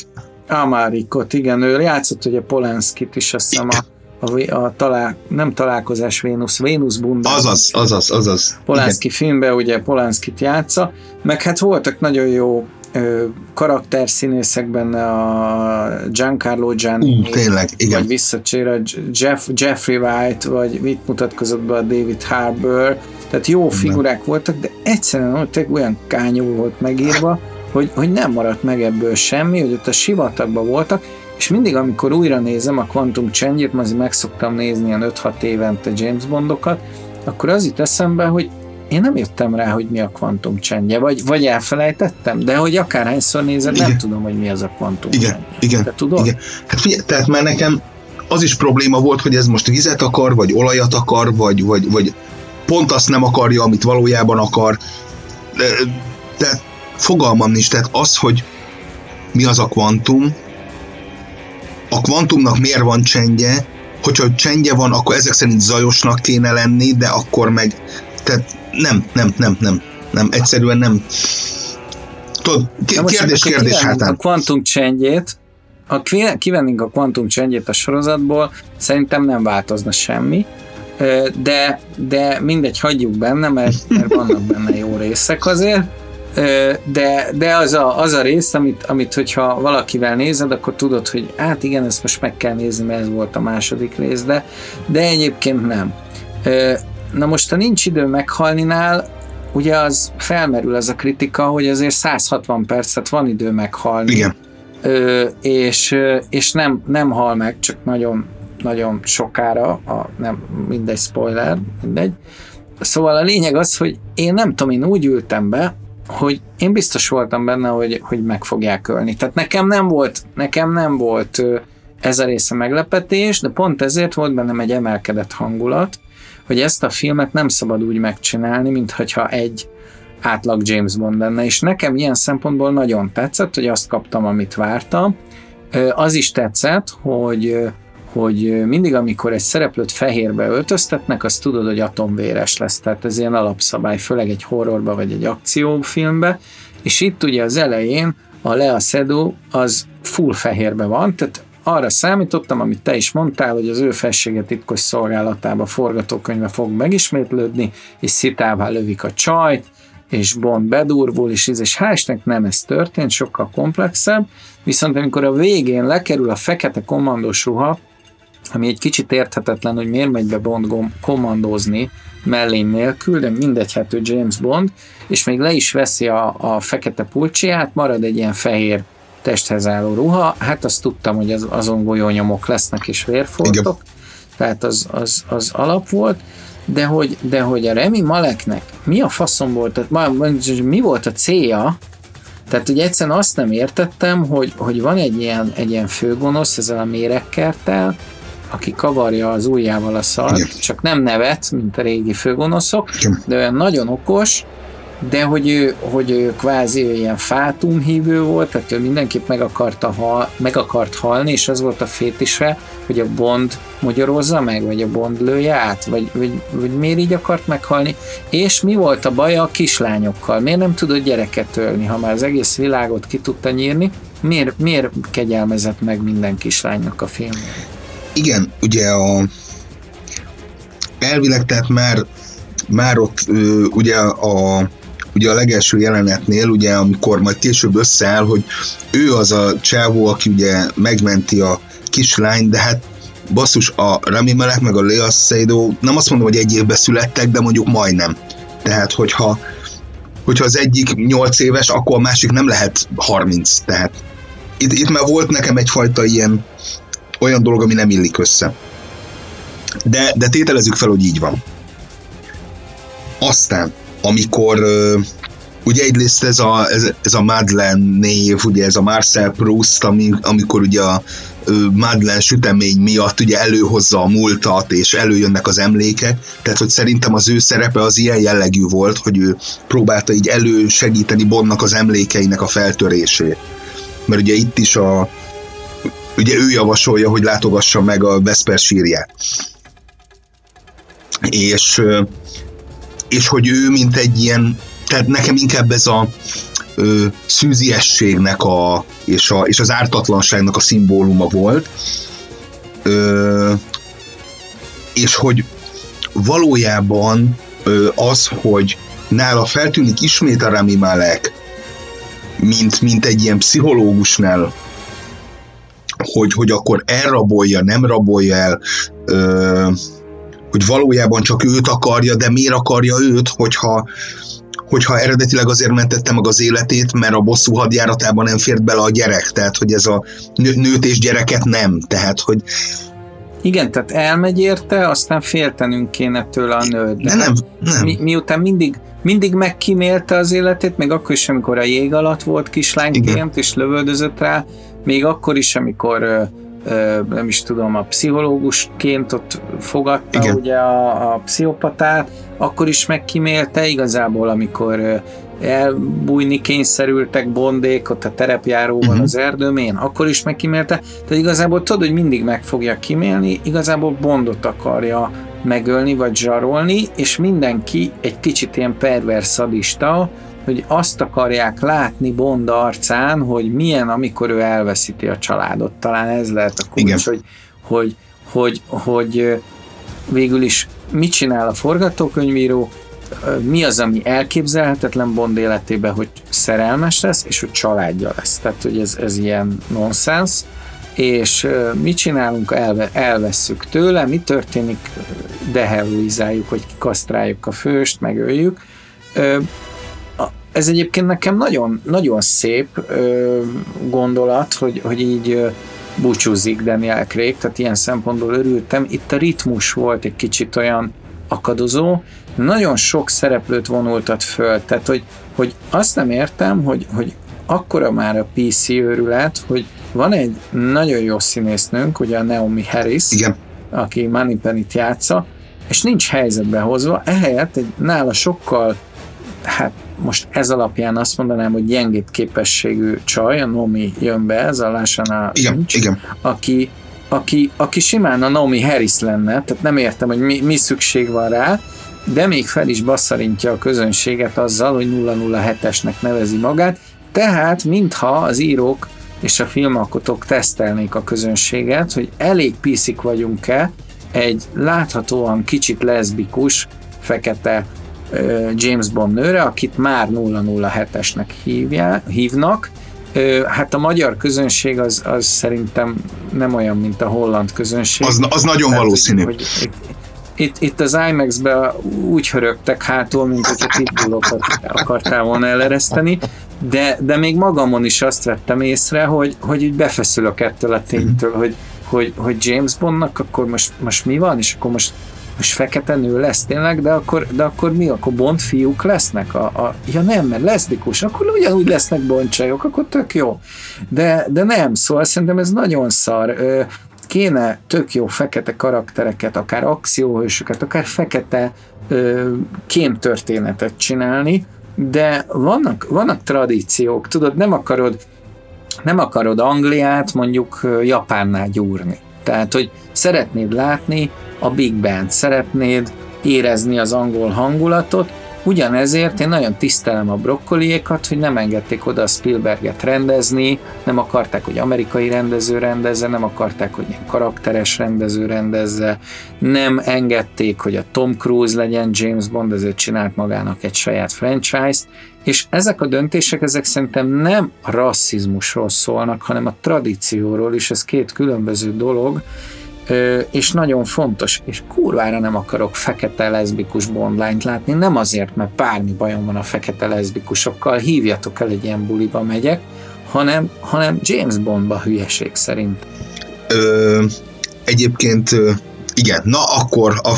B: Amárikot, igen, ő játszott ugye Polanskit is, azt hiszem a, a, a talál, nem találkozás Vénusz, Vénusz Bunda.
C: Azaz, azaz, azaz.
B: Polanski igen. filmben ugye Polanskit játsza, meg hát voltak nagyon jó ö, karakterszínészek benne a Giancarlo Giannini,
C: uh, tényleg, igen.
B: vagy visszacsér a Jeff, Jeffrey Wright, vagy mit mutatkozott be a David Harbour, tehát jó figurák voltak, de egyszerűen olyan kányul volt megírva, hogy, hogy nem maradt meg ebből semmi, hogy ott a sivatagban voltak, és mindig, amikor újra nézem a Quantum Change-ét, azért meg szoktam nézni ilyen 5-6 évente James Bondokat, akkor az itt eszembe, hogy én nem jöttem rá, hogy mi a Quantum Change, vagy, vagy elfelejtettem, de hogy akárhányszor nézed, igen. nem tudom, hogy mi az a Quantum
C: igen,
B: Change.
C: Igen,
B: Te tudod?
C: igen. Hát figyelj, tehát már nekem az is probléma volt, hogy ez most vizet akar, vagy olajat akar, vagy, vagy, vagy pont azt nem akarja, amit valójában akar. Tehát fogalmam nincs, tehát az, hogy mi az a kvantum, a kvantumnak miért van csendje, hogyha csendje van, akkor ezek szerint zajosnak kéne lenni, de akkor meg, tehát nem, nem, nem, nem, nem, egyszerűen nem. Tudod, kérdés, kérdés hátán.
B: A kvantum csendjét, ha kivennénk a kvantum csendjét a sorozatból, szerintem nem változna semmi, de, de mindegy, hagyjuk benne, mert, mert vannak benne jó részek azért, de, de az, a, az a rész, amit, amit hogyha valakivel nézed, akkor tudod, hogy hát igen, ezt most meg kell nézni, mert ez volt a második rész, de, de egyébként nem. Na most, ha nincs idő meghalninál, ugye az felmerül az a kritika, hogy azért 160 percet van idő meghalni.
C: Igen.
B: Ö, és, és nem, nem hal meg, csak nagyon, nagyon sokára, a, nem, mindegy spoiler, mindegy. Szóval a lényeg az, hogy én nem tudom, én úgy ültem be, hogy én biztos voltam benne, hogy, hogy meg fogják ölni. Tehát nekem nem volt, nekem nem volt ez a része meglepetés, de pont ezért volt bennem egy emelkedett hangulat, hogy ezt a filmet nem szabad úgy megcsinálni, mintha egy átlag James Bond lenne, és nekem ilyen szempontból nagyon tetszett, hogy azt kaptam, amit vártam. Az is tetszett, hogy hogy mindig, amikor egy szereplőt fehérbe öltöztetnek, azt tudod, hogy atomvéres lesz. Tehát ez ilyen alapszabály, főleg egy horrorba vagy egy akciófilmbe. És itt ugye az elején a Lea Seydoux az full fehérbe van, tehát arra számítottam, amit te is mondtál, hogy az ő felsége titkos szolgálatába forgatókönyve fog megismétlődni, és szitává lövik a csajt, és Bond bedurvul, és, és hál' nem ez történt, sokkal komplexebb, viszont amikor a végén lekerül a fekete kommandós ruha, ami egy kicsit érthetetlen, hogy miért megy be Bond kommandózni mellény nélkül, de mindegy, hát ő James Bond, és még le is veszi a, a fekete pulcsiát, marad egy ilyen fehér testhez álló ruha, hát azt tudtam, hogy az, azon golyónyomok lesznek és vérfoltok, tehát az, az, az alap volt, de hogy, de hogy a Remi Maleknek mi a faszom volt, tehát mi volt a célja, tehát ugye egyszerűen azt nem értettem, hogy, hogy van egy ilyen, egy ilyen főgonosz ezzel a méregkertel, aki kavarja az ujjával a szart, Igen. csak nem nevet, mint a régi főgonoszok, Igen. de olyan nagyon okos, de hogy ő, hogy ő kvázi ő ilyen fátumhívő volt, tehát ő mindenképp meg, akarta hal, meg akart halni, és az volt a fétise, hogy a Bond magyarozza meg, vagy a Bond lője át, vagy, vagy, vagy miért így akart meghalni, és mi volt a baja a kislányokkal, miért nem tudott gyereket ölni, ha már az egész világot ki tudta nyírni, miért, miért kegyelmezett meg minden kislánynak a filmben?
C: Igen, ugye a elvileg, tehát már, már ott ugye a, ugye a legelső jelenetnél, ugye amikor majd később összeáll, hogy ő az a csávó, aki ugye megmenti a kislány, de hát basszus, a Rami Malek meg a Lea Seydoux, nem azt mondom, hogy egy évben születtek, de mondjuk majdnem. Tehát, hogyha, hogyha az egyik 8 éves, akkor a másik nem lehet 30. Tehát itt, itt már volt nekem egyfajta ilyen olyan dolog, ami nem illik össze. De, de tételezzük fel, hogy így van. Aztán, amikor ugye egyrészt ez a, ez, ez a Madeleine név, ugye ez a Marcel Proust, ami, amikor ugye a Madeleine sütemény miatt ugye előhozza a múltat, és előjönnek az emlékek, tehát hogy szerintem az ő szerepe az ilyen jellegű volt, hogy ő próbálta így elősegíteni Bondnak az emlékeinek a feltörését. Mert ugye itt is a, ugye ő javasolja, hogy látogassa meg a Vesper sírját. És, és hogy ő, mint egy ilyen, tehát nekem inkább ez a ö, szűziességnek a, és, a, és az ártatlanságnak a szimbóluma volt, ö, és hogy valójában ö, az, hogy nála feltűnik ismét a Rami Malek, mint, mint egy ilyen pszichológusnál hogy, hogy akkor elrabolja, nem rabolja el, ö, hogy valójában csak őt akarja, de miért akarja őt, hogyha, hogyha eredetileg azért mentette meg az életét, mert a bosszú hadjáratában nem fért bele a gyerek, tehát hogy ez a nő, nőt és gyereket nem, tehát hogy
B: igen, tehát elmegy érte, aztán féltenünk kéne tőle a nőt.
C: De, de nem, nem.
B: Mi, miután mindig, mindig megkímélte az életét, még akkor is, amikor a jég alatt volt kislányként, és lövöldözött rá, még akkor is, amikor nem is tudom, a pszichológusként ott fogadta Igen. ugye a, a pszichopatát, akkor is megkímélte igazából, amikor elbújni kényszerültek bondék ott a terepjáróban uh-huh. az erdőmén, akkor is megkímélte. Tehát igazából tudod, hogy mindig meg fogja kimélni, igazából bondot akarja megölni vagy zsarolni, és mindenki egy kicsit ilyen pervers szadista, hogy azt akarják látni Bond arcán, hogy milyen, amikor ő elveszíti a családot. Talán ez lehet a kulcs, Igen. hogy, hogy, hogy, hogy végül is mit csinál a forgatókönyvíró, mi az, ami elképzelhetetlen Bond életében, hogy szerelmes lesz, és hogy családja lesz. Tehát, hogy ez, ez ilyen nonsens. És mit csinálunk? Elve, elvesszük tőle, mi történik? Deheroizáljuk, hogy kasztráljuk a főst, megöljük ez egyébként nekem nagyon, nagyon szép ö, gondolat, hogy, hogy így ö, búcsúzik Daniel Craig, tehát ilyen szempontból örültem. Itt a ritmus volt egy kicsit olyan akadozó, nagyon sok szereplőt vonultat föl, tehát hogy, hogy azt nem értem, hogy, hogy akkora már a PC őrület, hogy van egy nagyon jó színésznőnk, ugye a Naomi Harris,
C: Igen.
B: aki Penny-t játsza, és nincs helyzetbe hozva, ehelyett egy nála sokkal hát most ez alapján azt mondanám, hogy gyengébb képességű csaj, a Nomi jön be, ez a Lásana
C: igen, nincs, igen.
B: Aki, aki, aki simán a Nomi Harris lenne, tehát nem értem, hogy mi, mi szükség van rá, de még fel is basszarintja a közönséget azzal, hogy 007-esnek nevezi magát, tehát mintha az írók és a filmalkotók tesztelnék a közönséget, hogy elég piszik vagyunk-e egy láthatóan kicsit leszbikus, fekete James Bond nőre, akit már 007-esnek hívják, hívnak. Hát a magyar közönség az, az szerintem nem olyan, mint a holland közönség.
C: Az, az nagyon Tehát, valószínű. Hogy,
B: hogy itt, itt az IMAX-be úgy hörögtek hátul, mint hogyha pitbullokat akartál volna elereszteni, de, de még magamon is azt vettem észre, hogy, hogy így befeszülök ettől a ténytől, hogy, hogy, hogy James Bondnak akkor most, most mi van, és akkor most most fekete nő lesz tényleg, de akkor, de akkor mi? Akkor Bond fiúk lesznek? A, a, ja nem, mert leszbikus, akkor ugyanúgy lesznek Bond akkor tök jó. De, de nem, szóval szerintem ez nagyon szar. Kéne tök jó fekete karaktereket, akár akcióhősöket, akár fekete kémtörténetet csinálni, de vannak, vannak tradíciók, tudod, nem akarod nem akarod Angliát mondjuk Japánnál gyúrni. Tehát, hogy szeretnéd látni a Big Band, szeretnéd érezni az angol hangulatot, Ugyanezért én nagyon tisztelem a brokkoliékat, hogy nem engedték oda a Spielberget rendezni, nem akarták, hogy amerikai rendező rendezze, nem akarták, hogy ilyen karakteres rendező rendezze, nem engedték, hogy a Tom Cruise legyen James Bond, ezért csinált magának egy saját franchise-t, és ezek a döntések, ezek szerintem nem a rasszizmusról szólnak, hanem a tradícióról, és ez két különböző dolog, és nagyon fontos, és kurvára nem akarok fekete leszbikus bondlányt látni, nem azért, mert bármi bajom van a fekete leszbikusokkal, hívjatok el egy ilyen buliba megyek, hanem, hanem James Bondba hülyeség szerint.
C: Ö, egyébként igen, na akkor, a,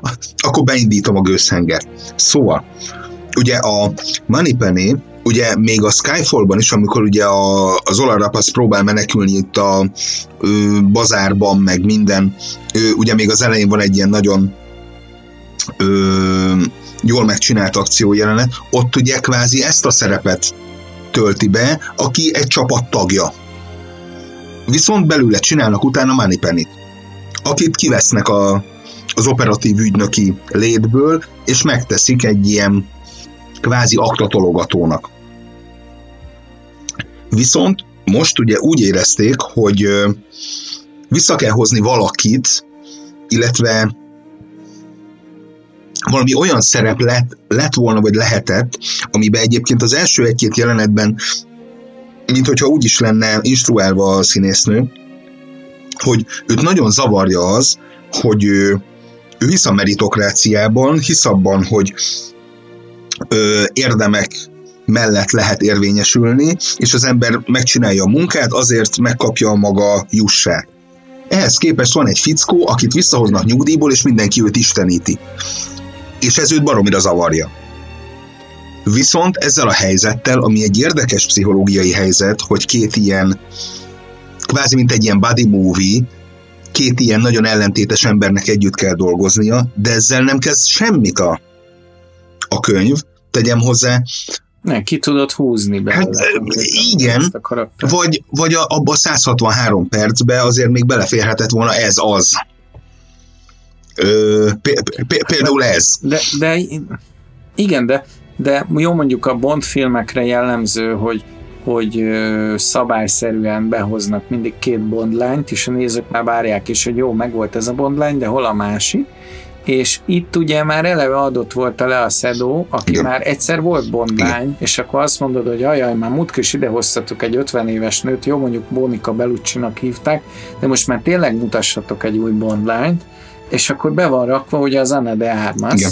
C: a, akkor beindítom a gőzhenger. Szóval, ugye a Moneypenny ugye még a Skyfallban is, amikor ugye a, az Ola Rapace próbál menekülni itt a ö, bazárban, meg minden, ö, ugye még az elején van egy ilyen nagyon ö, jól megcsinált akció jelenet, ott ugye kvázi ezt a szerepet tölti be, aki egy csapat tagja. Viszont belőle csinálnak utána Moneypenny akit kivesznek a, az operatív ügynöki létből, és megteszik egy ilyen kvázi aktatologatónak. Viszont most ugye úgy érezték, hogy vissza kell hozni valakit, illetve valami olyan szerep lett, lett volna, vagy lehetett, amiben egyébként az első egy-két jelenetben, mint hogyha úgy is lenne instruálva a színésznő, hogy őt nagyon zavarja az, hogy ő, ő hisz a meritokráciában, hisz abban, hogy ö, érdemek mellett lehet érvényesülni, és az ember megcsinálja a munkát, azért megkapja a maga jussát. Ehhez képest van egy fickó, akit visszahoznak nyugdíjból, és mindenki őt isteníti. És ez őt baromira zavarja. Viszont ezzel a helyzettel, ami egy érdekes pszichológiai helyzet, hogy két ilyen kvázi mint egy ilyen body movie, két ilyen nagyon ellentétes embernek együtt kell dolgoznia, de ezzel nem kezd semmit a, a könyv, tegyem hozzá.
B: Ne, ki tudod húzni belőle. Hát,
C: igen, vagy, vagy a, abba a 163 percbe azért még beleférhetett volna ez az. Ö, például ez.
B: De, de igen, de, de jó mondjuk a Bond filmekre jellemző, hogy hogy szabályszerűen behoznak mindig két bondlányt, és a nézők már várják is, hogy jó, megvolt ez a bondlány, de hol a másik. És itt ugye már eleve adott volt a le a Szedó, aki Igen. már egyszer volt bondlány, Igen. és akkor azt mondod, hogy ajaj, már múltkor is idehoztatok egy 50 éves nőt, jó, mondjuk Mónika Belucsinak hívták, de most már tényleg mutassatok egy új bondlányt, és akkor be van rakva ugye az Anna de Armas, Igen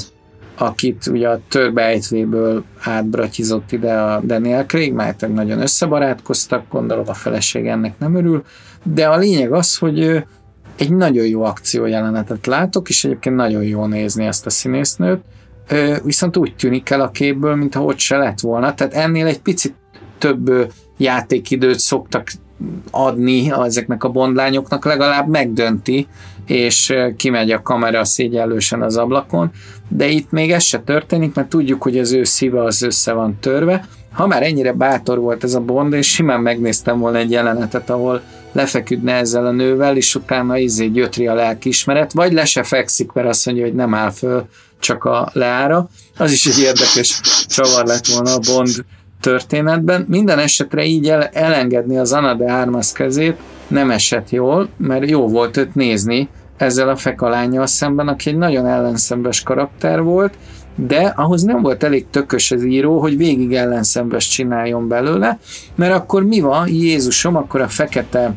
B: akit ugye a törbejtvéből átbratyizott ide a Daniel Craig, mert nagyon összebarátkoztak, gondolom a feleség ennek nem örül, de a lényeg az, hogy egy nagyon jó akciójelenetet látok, és egyébként nagyon jó nézni ezt a színésznőt, viszont úgy tűnik el a képből, mintha ott se lett volna, tehát ennél egy picit több játékidőt szoktak adni ezeknek a bondlányoknak, legalább megdönti, és kimegy a kamera szégyellősen az ablakon, de itt még ez se történik, mert tudjuk, hogy az ő szíve az össze van törve. Ha már ennyire bátor volt ez a Bond, és simán megnéztem volna egy jelenetet, ahol lefeküdne ezzel a nővel, és utána izé gyötri a lelkiismeret, vagy le se fekszik, mert azt mondja, hogy nem áll föl csak a leára. Az is egy érdekes csavar lett volna a Bond történetben. Minden esetre így el, elengedni az Anna de Armas kezét nem esett jól, mert jó volt őt nézni, ezzel a fekalányjal szemben, aki egy nagyon ellenszembes karakter volt, de ahhoz nem volt elég tökös az író, hogy végig ellenszembes csináljon belőle, mert akkor mi van, Jézusom, akkor a fekete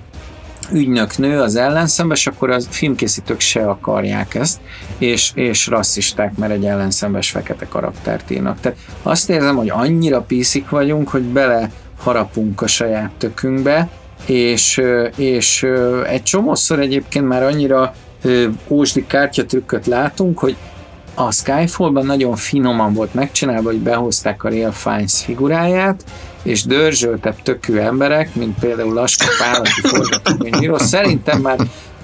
B: ügynök nő az ellenszembes, akkor a filmkészítők se akarják ezt, és, és rasszisták, mert egy ellenszembes fekete karaktert írnak. Tehát azt érzem, hogy annyira piszik vagyunk, hogy bele harapunk a saját tökünkbe, és, és egy csomószor egyébként már annyira ósdi kártyatrükköt látunk, hogy a Skyfall-ban nagyon finoman volt megcsinálva, hogy behozták a Real Fiennes figuráját, és dörzsöltebb tökű emberek, mint például Laska Pál, aki forgatókönyvíró, szerintem már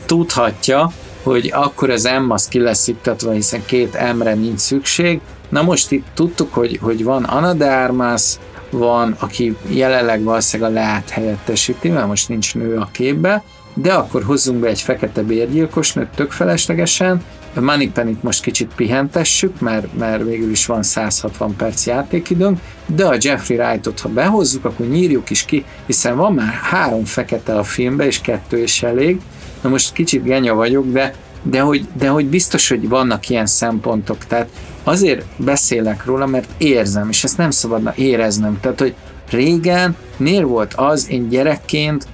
B: tudhatja, hogy akkor az M az ki lesz iktatva, hiszen két M-re nincs szükség. Na most itt tudtuk, hogy, hogy van Ana de Armas, van, aki jelenleg valószínűleg a Leát helyettesíti, mert most nincs nő a képbe, de akkor hozzunk be egy fekete bérgyilkosnőt tök feleslegesen, a Moneypenny-t most kicsit pihentessük, mert, mert végül is van 160 perc játékidőnk, de a Jeffrey Wright-ot, ha behozzuk, akkor nyírjuk is ki, hiszen van már három fekete a filmbe, és kettő is elég. Na most kicsit genya vagyok, de, de, hogy, de hogy biztos, hogy vannak ilyen szempontok. Tehát azért beszélek róla, mert érzem, és ezt nem szabadna éreznem. Tehát, hogy régen miért volt az, én gyerekként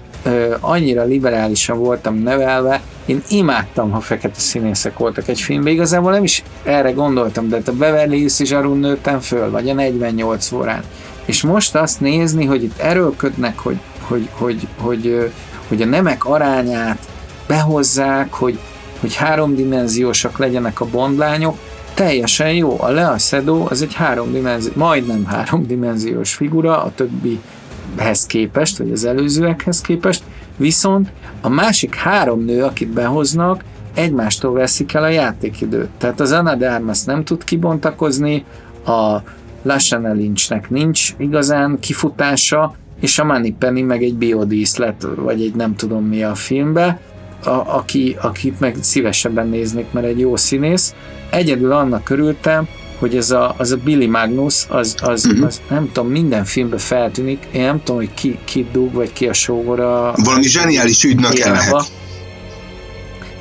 B: annyira liberálisan voltam nevelve, én imádtam, ha fekete színészek voltak egy filmben, igazából nem is erre gondoltam, de hát a Beverly Hills is arról nőttem föl, vagy a 48 órán. És most azt nézni, hogy itt erőlködnek, hogy, hogy, hogy, hogy, hogy a nemek arányát behozzák, hogy, hogy háromdimenziósak legyenek a bondlányok, teljesen jó. A Lea Seydoux az egy háromdimenzió, majdnem háromdimenziós figura a többihez képest, vagy az előzőekhez képest, viszont a másik három nő, akit behoznak, egymástól veszik el a játékidőt. Tehát az Anna de Armas nem tud kibontakozni, a Lashana Lynchnek nincs igazán kifutása, és a Money Penny meg egy biodíszlet, vagy egy nem tudom mi a filmbe, a, aki, akit meg szívesebben néznék, mert egy jó színész. Egyedül annak körültem, hogy ez a, az a Billy Magnus, az, az, uh-huh. az nem tudom, minden filmben feltűnik, én nem tudom, hogy ki, ki dug, vagy ki a sógora.
C: Valami zseniális ügynök lehet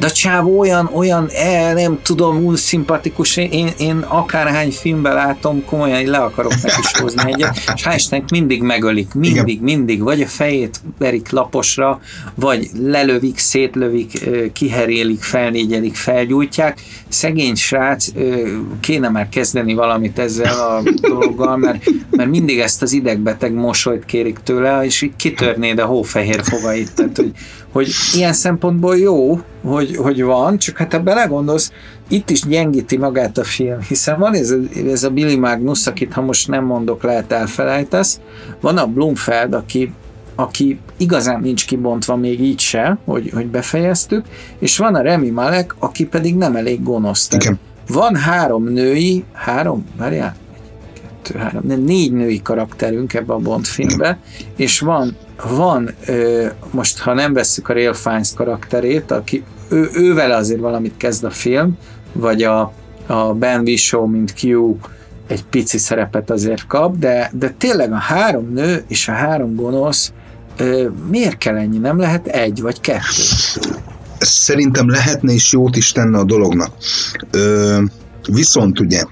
B: de a csávó olyan, olyan, el, nem tudom, úgy szimpatikus, én, én akárhány filmben látom, komolyan le akarok neki is hozni egyet, és hál' mindig megölik, mindig, Igen. mindig, vagy a fejét verik laposra, vagy lelövik, szétlövik, kiherélik, felnégyelik, felgyújtják. Szegény srác, kéne már kezdeni valamit ezzel a dologgal, mert, mert mindig ezt az idegbeteg mosolyt kérik tőle, és így kitörnéd a hófehér fogait, tehát hogy hogy ilyen szempontból jó, hogy, hogy van, csak hát ha belegondolsz, itt is gyengíti magát a film, hiszen van ez a, ez a Billy Magnus, akit ha most nem mondok, lehet elfelejtesz, van a Blumfeld, aki, aki igazán nincs kibontva még így se, hogy, hogy befejeztük, és van a Remy Malek, aki pedig nem elég gonosz. Igen. Van három női, három, várjál, kettő, három, nem, négy női karakterünk ebbe a Bond filmbe, és van van, most ha nem vesszük a Real Fiennes karakterét, aki, ő, ővel azért valamit kezd a film, vagy a, a Ben Whishaw, mint Q egy pici szerepet azért kap, de, de tényleg a három nő és a három gonosz miért kell ennyi? Nem lehet egy vagy kettő?
C: Szerintem lehetne és jót is tenne a dolognak. Ö, viszont ugye,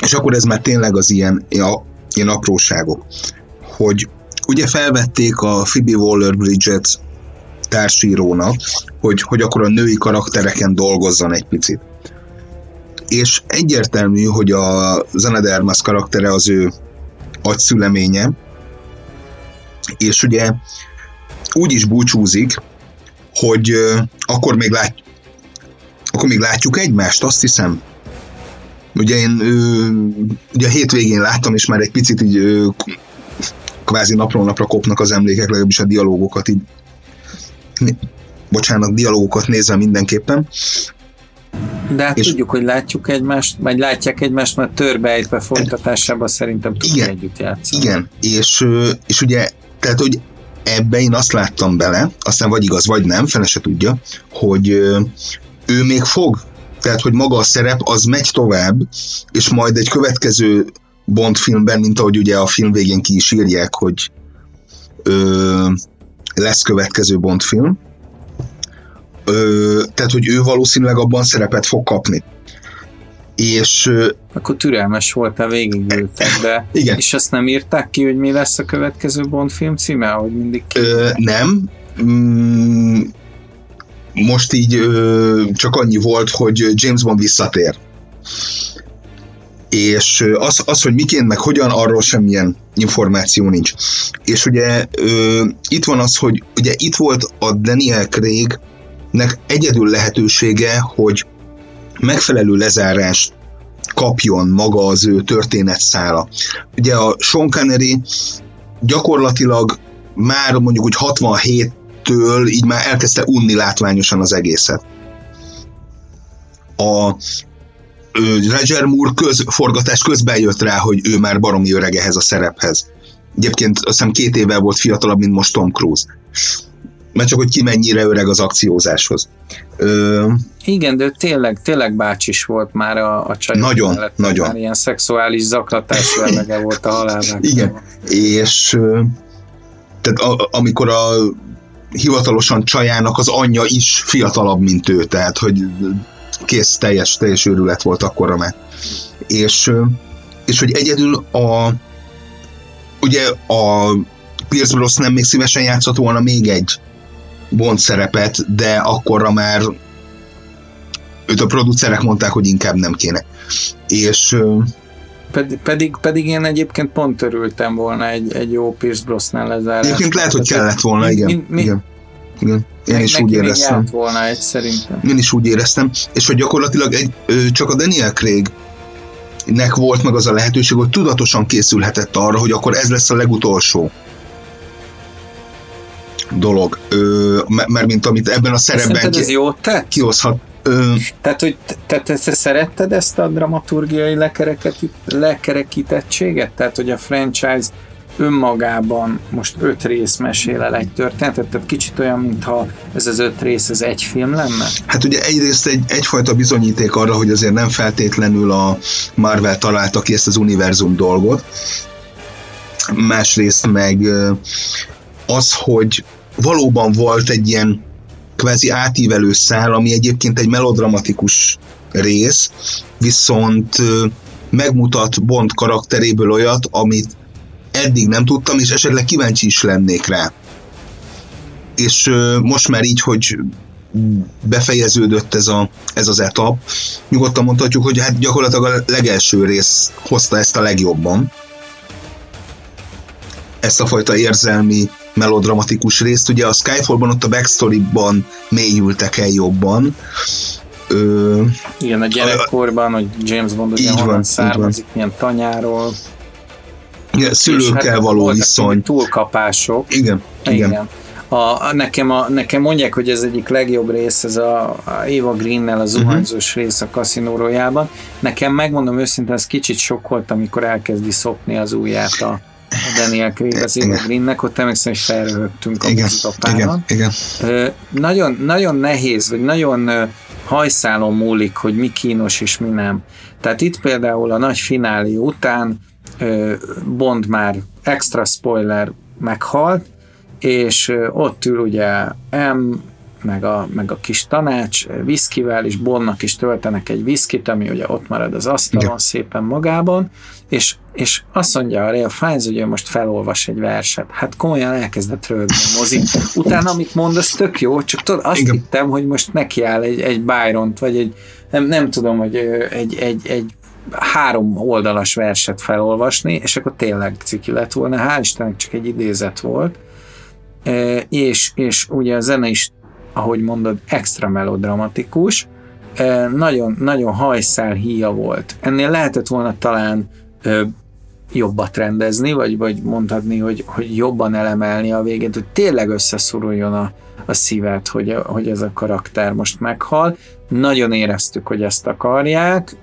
C: és akkor ez már tényleg az ilyen, ilyen apróságok, hogy ugye felvették a Phoebe Waller-Bridget társírónak, hogy, hogy akkor a női karaktereken dolgozzon egy picit. És egyértelmű, hogy a Zana Dermas karaktere az ő agyszüleménye, és ugye úgy is búcsúzik, hogy akkor még, lát, akkor még látjuk egymást, azt hiszem. Ugye én ugye a hétvégén láttam, és már egy picit így kvázi napról napra kopnak az emlékek, legalábbis a dialógokat így. Bocsánat, dialógokat nézve mindenképpen.
B: De hát és tudjuk, hogy látjuk egymást, vagy látják egymást, mert törbejtve folytatásában szerintem tudunk együtt játszani.
C: Igen, és, és ugye, tehát, hogy ebbe én azt láttam bele, aztán vagy igaz, vagy nem, fele se tudja, hogy ő még fog, tehát, hogy maga a szerep az megy tovább, és majd egy következő Bond filmben, mint ahogy ugye a film végén ki is írják, hogy ö, lesz következő Bond film. Ö, tehát, hogy ő valószínűleg abban szerepet fog kapni. És...
B: Akkor türelmes voltál, végigültek, de...
C: Igen.
B: És azt nem írták ki, hogy mi lesz a következő Bond film címe, ahogy mindig ki? Ö,
C: nem. Mm, most így ö, csak annyi volt, hogy James Bond visszatér és az, az, hogy miként, meg hogyan, arról semmilyen információ nincs. És ugye ö, itt van az, hogy ugye itt volt a Daniel Craignek egyedül lehetősége, hogy megfelelő lezárást kapjon maga az ő történetszála. Ugye a Sean Connery gyakorlatilag már mondjuk úgy 67-től így már elkezdte unni látványosan az egészet. A Roger Moore köz, forgatás közben jött rá, hogy ő már baromi öreg ehhez a szerephez. Egyébként azt hiszem két évvel volt fiatalabb, mint most Tom Cruise. Mert csak, hogy ki mennyire öreg az akciózáshoz. Ö...
B: Igen, de tényleg, tényleg bácsis volt már a, a csaj.
C: Nagyon, mellett, nagyon. Már
B: ilyen szexuális zaklatás jellege volt a halálban.
C: Igen, és tehát a, amikor a hivatalosan csajának az anyja is fiatalabb, mint ő, tehát hogy kész, teljes, teljes őrület volt akkor már. És, és hogy egyedül a ugye a Pierce Brosnan még szívesen játszott volna még egy Bond szerepet, de akkorra már őt a producerek mondták, hogy inkább nem kéne. És
B: pedig, pedig, pedig én egyébként pont örültem volna egy, egy jó Pierce Brosnan lezárás.
C: Egyébként lehet, hogy kellett volna, igen. Mi, mi, igen. Igen. Én is úgy éreztem.
B: volna egy szerintem.
C: Én is úgy éreztem, és hogy gyakorlatilag egy, csak a Daniel Craig nek volt meg az a lehetőség, hogy tudatosan készülhetett arra, hogy akkor ez lesz a legutolsó dolog, ö, mert mint amit ebben a szerepben
B: ki,
C: kihozhat.
B: Ö, tehát, hogy te, te, te szeretted ezt a dramaturgiai lekerekítettséget? Tehát, hogy a franchise önmagában most öt rész mesél el egy történetet, tehát kicsit olyan, mintha ez az öt rész az egy film lenne?
C: Hát ugye egyrészt egy, egyfajta bizonyíték arra, hogy azért nem feltétlenül a Marvel találta ki ezt az univerzum dolgot, másrészt meg az, hogy valóban volt egy ilyen kvázi átívelő szál, ami egyébként egy melodramatikus rész, viszont megmutat Bond karakteréből olyat, amit eddig nem tudtam, és esetleg kíváncsi is lennék rá. És most már így, hogy befejeződött ez, a, ez az etap, nyugodtan mondhatjuk, hogy hát gyakorlatilag a legelső rész hozta ezt a legjobban. Ezt a fajta érzelmi, melodramatikus részt. Ugye a Skyfallban ott a backstory-ban mélyültek el jobban.
B: Ö, Igen, a gyerekkorban, hogy James Bond ugye honnan van, származik, milyen tanyáról,
C: igen, szülőkkel hát való viszony.
B: Túlkapások.
C: Igen, igen. igen.
B: A, nekem, a, nekem mondják, hogy ez egyik legjobb rész, ez a, a Eva Green-nel a zuhanyzós uh-huh. rész a kaszinórójában. Nekem megmondom őszintén, ez kicsit sok volt, amikor elkezdi szopni az ujját a, a Daniel Craig az Eva Greennek, ott emlékszem, hogy felröhögtünk a igen,
C: igen, igen.
B: Nagyon, nagyon nehéz, vagy nagyon hajszálon múlik, hogy mi kínos és mi nem. Tehát itt például a nagy finálé után Bond már extra spoiler meghalt, és ott ül ugye M, meg a, meg a kis tanács viszkivel, és Bondnak is töltenek egy viszkit, ami ugye ott marad az asztalon Igen. szépen magában, és, és azt mondja a Real Fiennes, hogy ő most felolvas egy verset. Hát komolyan elkezdett rögni a mozi. Utána, amit mondasz, tök jó, csak tudod, azt Igen. hittem, hogy most nekiáll egy, egy Byron-t, vagy egy, nem, nem tudom, hogy egy, egy, egy három oldalas verset felolvasni, és akkor tényleg ciki lett volna. Hál' Istennek csak egy idézet volt. E, és, és ugye a zene is, ahogy mondod, extra melodramatikus, e, nagyon, nagyon hajszál híja volt. Ennél lehetett volna talán jobbat rendezni, vagy, vagy mondhatni, hogy, hogy jobban elemelni a végét, hogy tényleg összeszoruljon a, a szívet, hogy, hogy ez a karakter most meghal. Nagyon éreztük, hogy ezt akarják,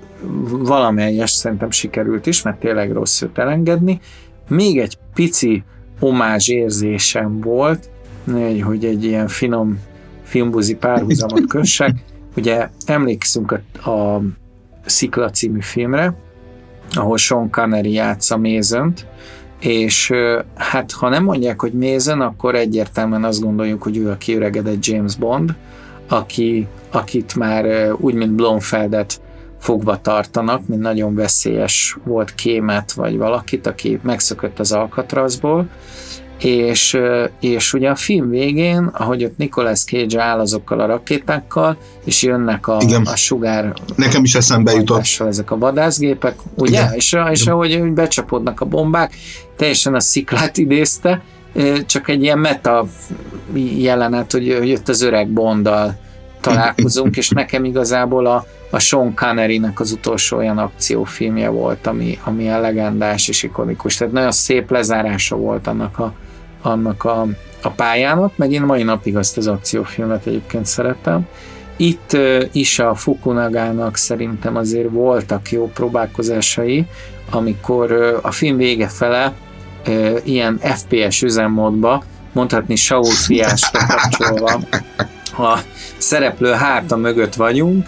B: valamelyes szerintem sikerült is, mert tényleg rossz őt elengedni. Még egy pici omázs érzésem volt, hogy egy ilyen finom filmbuzi párhuzamot kössek. <laughs> Ugye emlékszünk a, a Szikla című filmre, ahol Sean Connery játsza Mézönt, és hát ha nem mondják, hogy Mézen, akkor egyértelműen azt gondoljuk, hogy ő a kiöregedett James Bond, aki, akit már úgy, mint Blomfeldet fogva tartanak, mint nagyon veszélyes volt kémet, vagy valakit, aki megszökött az Alcatrazból, és, és ugye a film végén, ahogy ott Nicolas Cage áll azokkal a rakétákkal, és jönnek a, Igen. a sugár
C: Nekem is eszembe jutott.
B: Ezek a vadászgépek, ugye? Igen. És, és Igen. ahogy becsapódnak a bombák, teljesen a sziklát idézte, csak egy ilyen meta jelenet, hogy jött az öreg Bonddal találkozunk, és nekem igazából a, a Sean Connery-nek az utolsó olyan akciófilmje volt, ami, ami a legendás és ikonikus. Tehát nagyon szép lezárása volt annak a, annak a, a pályának, meg én mai napig azt az akciófilmet egyébként szeretem. Itt uh, is a Fukunagának szerintem azért voltak jó próbálkozásai, amikor uh, a film vége fele uh, ilyen FPS üzemmódba, mondhatni Saul fiásra kapcsolva a szereplő hárta mögött vagyunk,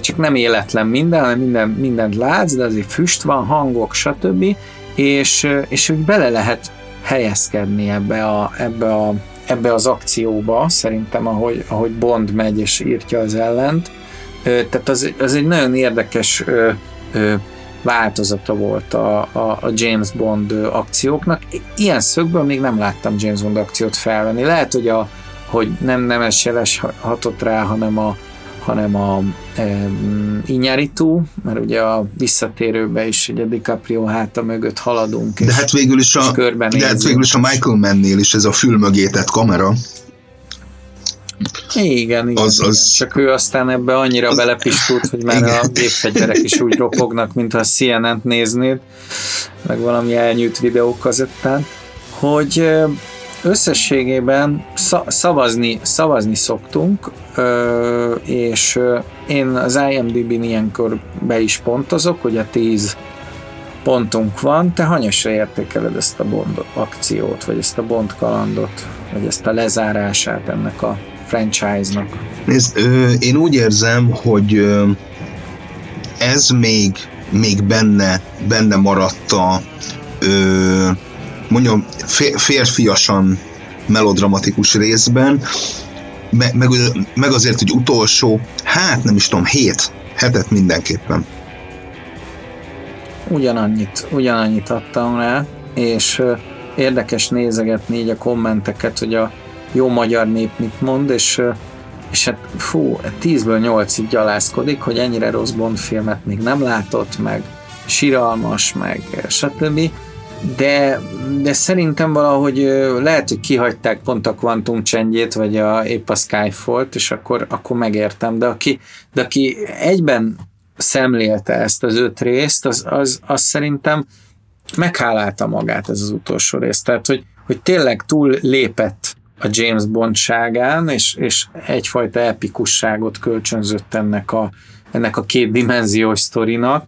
B: csak nem életlen minden, hanem minden, mindent látsz, de azért füst van, hangok, stb. És, és úgy bele lehet helyezkedni ebbe, a, ebbe, a, ebbe az akcióba, szerintem, ahogy, ahogy Bond megy és írtja az ellent. Tehát az, az egy nagyon érdekes változata volt a, a, a James Bond akcióknak. Ilyen szögből még nem láttam James Bond akciót felvenni. Lehet, hogy a, hogy nem nemes jeles hatott rá, hanem a, hanem a e, Inyaritu, mert ugye a visszatérőbe is ugye DiCaprio háta mögött haladunk.
C: De hát végül is a, de hát végül is a Michael Mannél is ez a fülmögétett kamera,
B: igen, igen. Az, az... Csak ő aztán ebbe annyira az... belepistult, hogy már igen. a gépfegyverek is úgy ropognak, mintha a CNN-t néznéd, meg valami elnyűjt videókazettán, hogy összességében szavazni, szavazni szoktunk, és én az IMDb-n ilyenkor be is pontozok, hogy a 10 pontunk van, te hanyasra értékeled ezt a Bond akciót, vagy ezt a Bond kalandot, vagy ezt a lezárását ennek a franchise-nak?
C: Nézd, én úgy érzem, hogy ez még, még benne, benne maradt a mondjam, férfiasan melodramatikus részben, meg, meg, azért, hogy utolsó, hát nem is tudom, hét, hetet mindenképpen.
B: Ugyanannyit, ugyanannyit adtam rá, és érdekes nézegetni így a kommenteket, hogy a jó magyar nép mit mond, és, és hát fú, 10-ből 8-ig gyalászkodik, hogy ennyire rossz Bond filmet még nem látott, meg siralmas, meg stb. De, de szerintem valahogy lehet, hogy kihagyták pont a Quantum csendjét, vagy a, épp a Skyfall-t, és akkor, akkor megértem, de aki, de aki egyben szemlélte ezt az öt részt, az, az, az szerintem meghálálta magát ez az utolsó rész. Tehát, hogy, hogy tényleg túl lépett a James Bondságán, és, és egyfajta epikusságot kölcsönzött ennek a, ennek a két dimenziós sztorinak,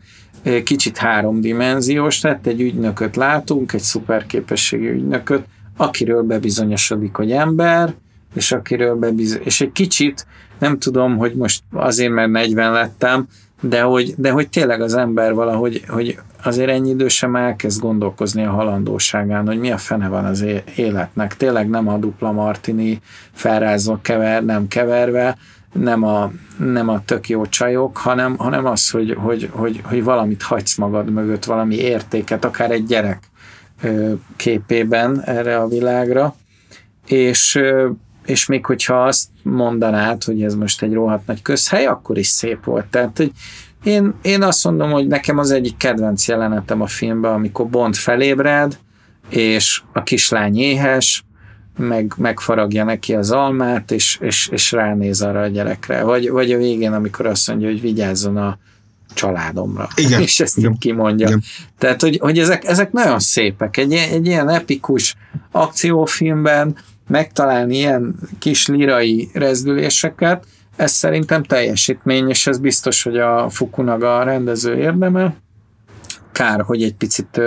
B: kicsit háromdimenziós lett, egy ügynököt látunk, egy szuperképességű ügynököt, akiről bebizonyosodik, hogy ember, és akiről bebizony, és egy kicsit, nem tudom, hogy most azért, mert 40 lettem, de hogy, de hogy tényleg az ember valahogy hogy azért ennyi idősen elkezd gondolkozni a halandóságán, hogy mi a fene van az életnek. Tényleg nem a dupla martini felrázva kever, nem keverve, nem a, nem a tök jó csajok, hanem, hanem az, hogy, hogy, hogy, hogy valamit hagysz magad mögött, valami értéket, akár egy gyerek képében erre a világra, és, és még hogyha azt mondanád, hogy ez most egy rohadt nagy közhely, akkor is szép volt. Tehát, hogy én, én azt mondom, hogy nekem az egyik kedvenc jelenetem a filmben, amikor Bond felébred, és a kislány éhes, meg, megfaragja neki az almát, és, és, és ránéz arra a gyerekre. Vagy, vagy a végén, amikor azt mondja, hogy vigyázzon a családomra.
C: Igen. <laughs>
B: És ezt
C: Igen.
B: kimondja. Igen. Tehát, hogy, hogy ezek, ezek nagyon szépek. Egy, egy ilyen epikus akciófilmben megtalálni ilyen kis lirai rezdüléseket, ez szerintem teljesítmény, és ez biztos, hogy a Fukunaga a rendező érdeme. Kár, hogy egy picit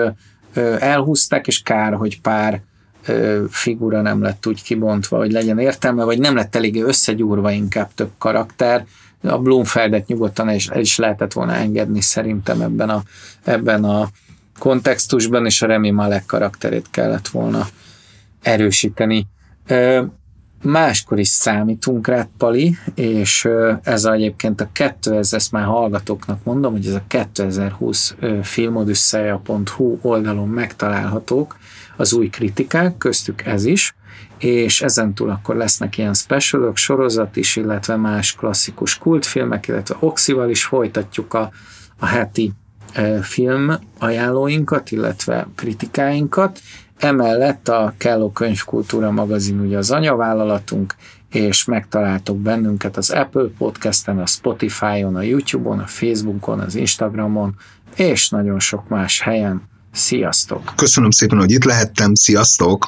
B: elhúzták, és kár, hogy pár figura nem lett úgy kibontva, hogy legyen értelme, vagy nem lett eléggé összegyúrva inkább több karakter. A Bloomfeldet nyugodtan is, el is lehetett volna engedni szerintem ebben a, ebben a kontextusban, és a Remi Malek karakterét kellett volna erősíteni. Máskor is számítunk rá, Pali, és ez egyébként a 2000, ezt már hallgatóknak mondom, hogy ez a 2020 filmodüsszeja.hu oldalon megtalálhatók, az új kritikák, köztük ez is, és ezentúl akkor lesznek ilyen specialok, sorozat is, illetve más klasszikus kultfilmek, illetve Oxival is folytatjuk a, a heti e, film ajánlóinkat, illetve kritikáinkat. Emellett a Kelló Könyvkultúra magazin ugye az anyavállalatunk, és megtaláltok bennünket az Apple Podcast-en, a Spotify-on, a YouTube-on, a Facebookon, az Instagramon, és nagyon sok más helyen. Sziasztok!
C: Köszönöm szépen, hogy itt lehettem, sziasztok!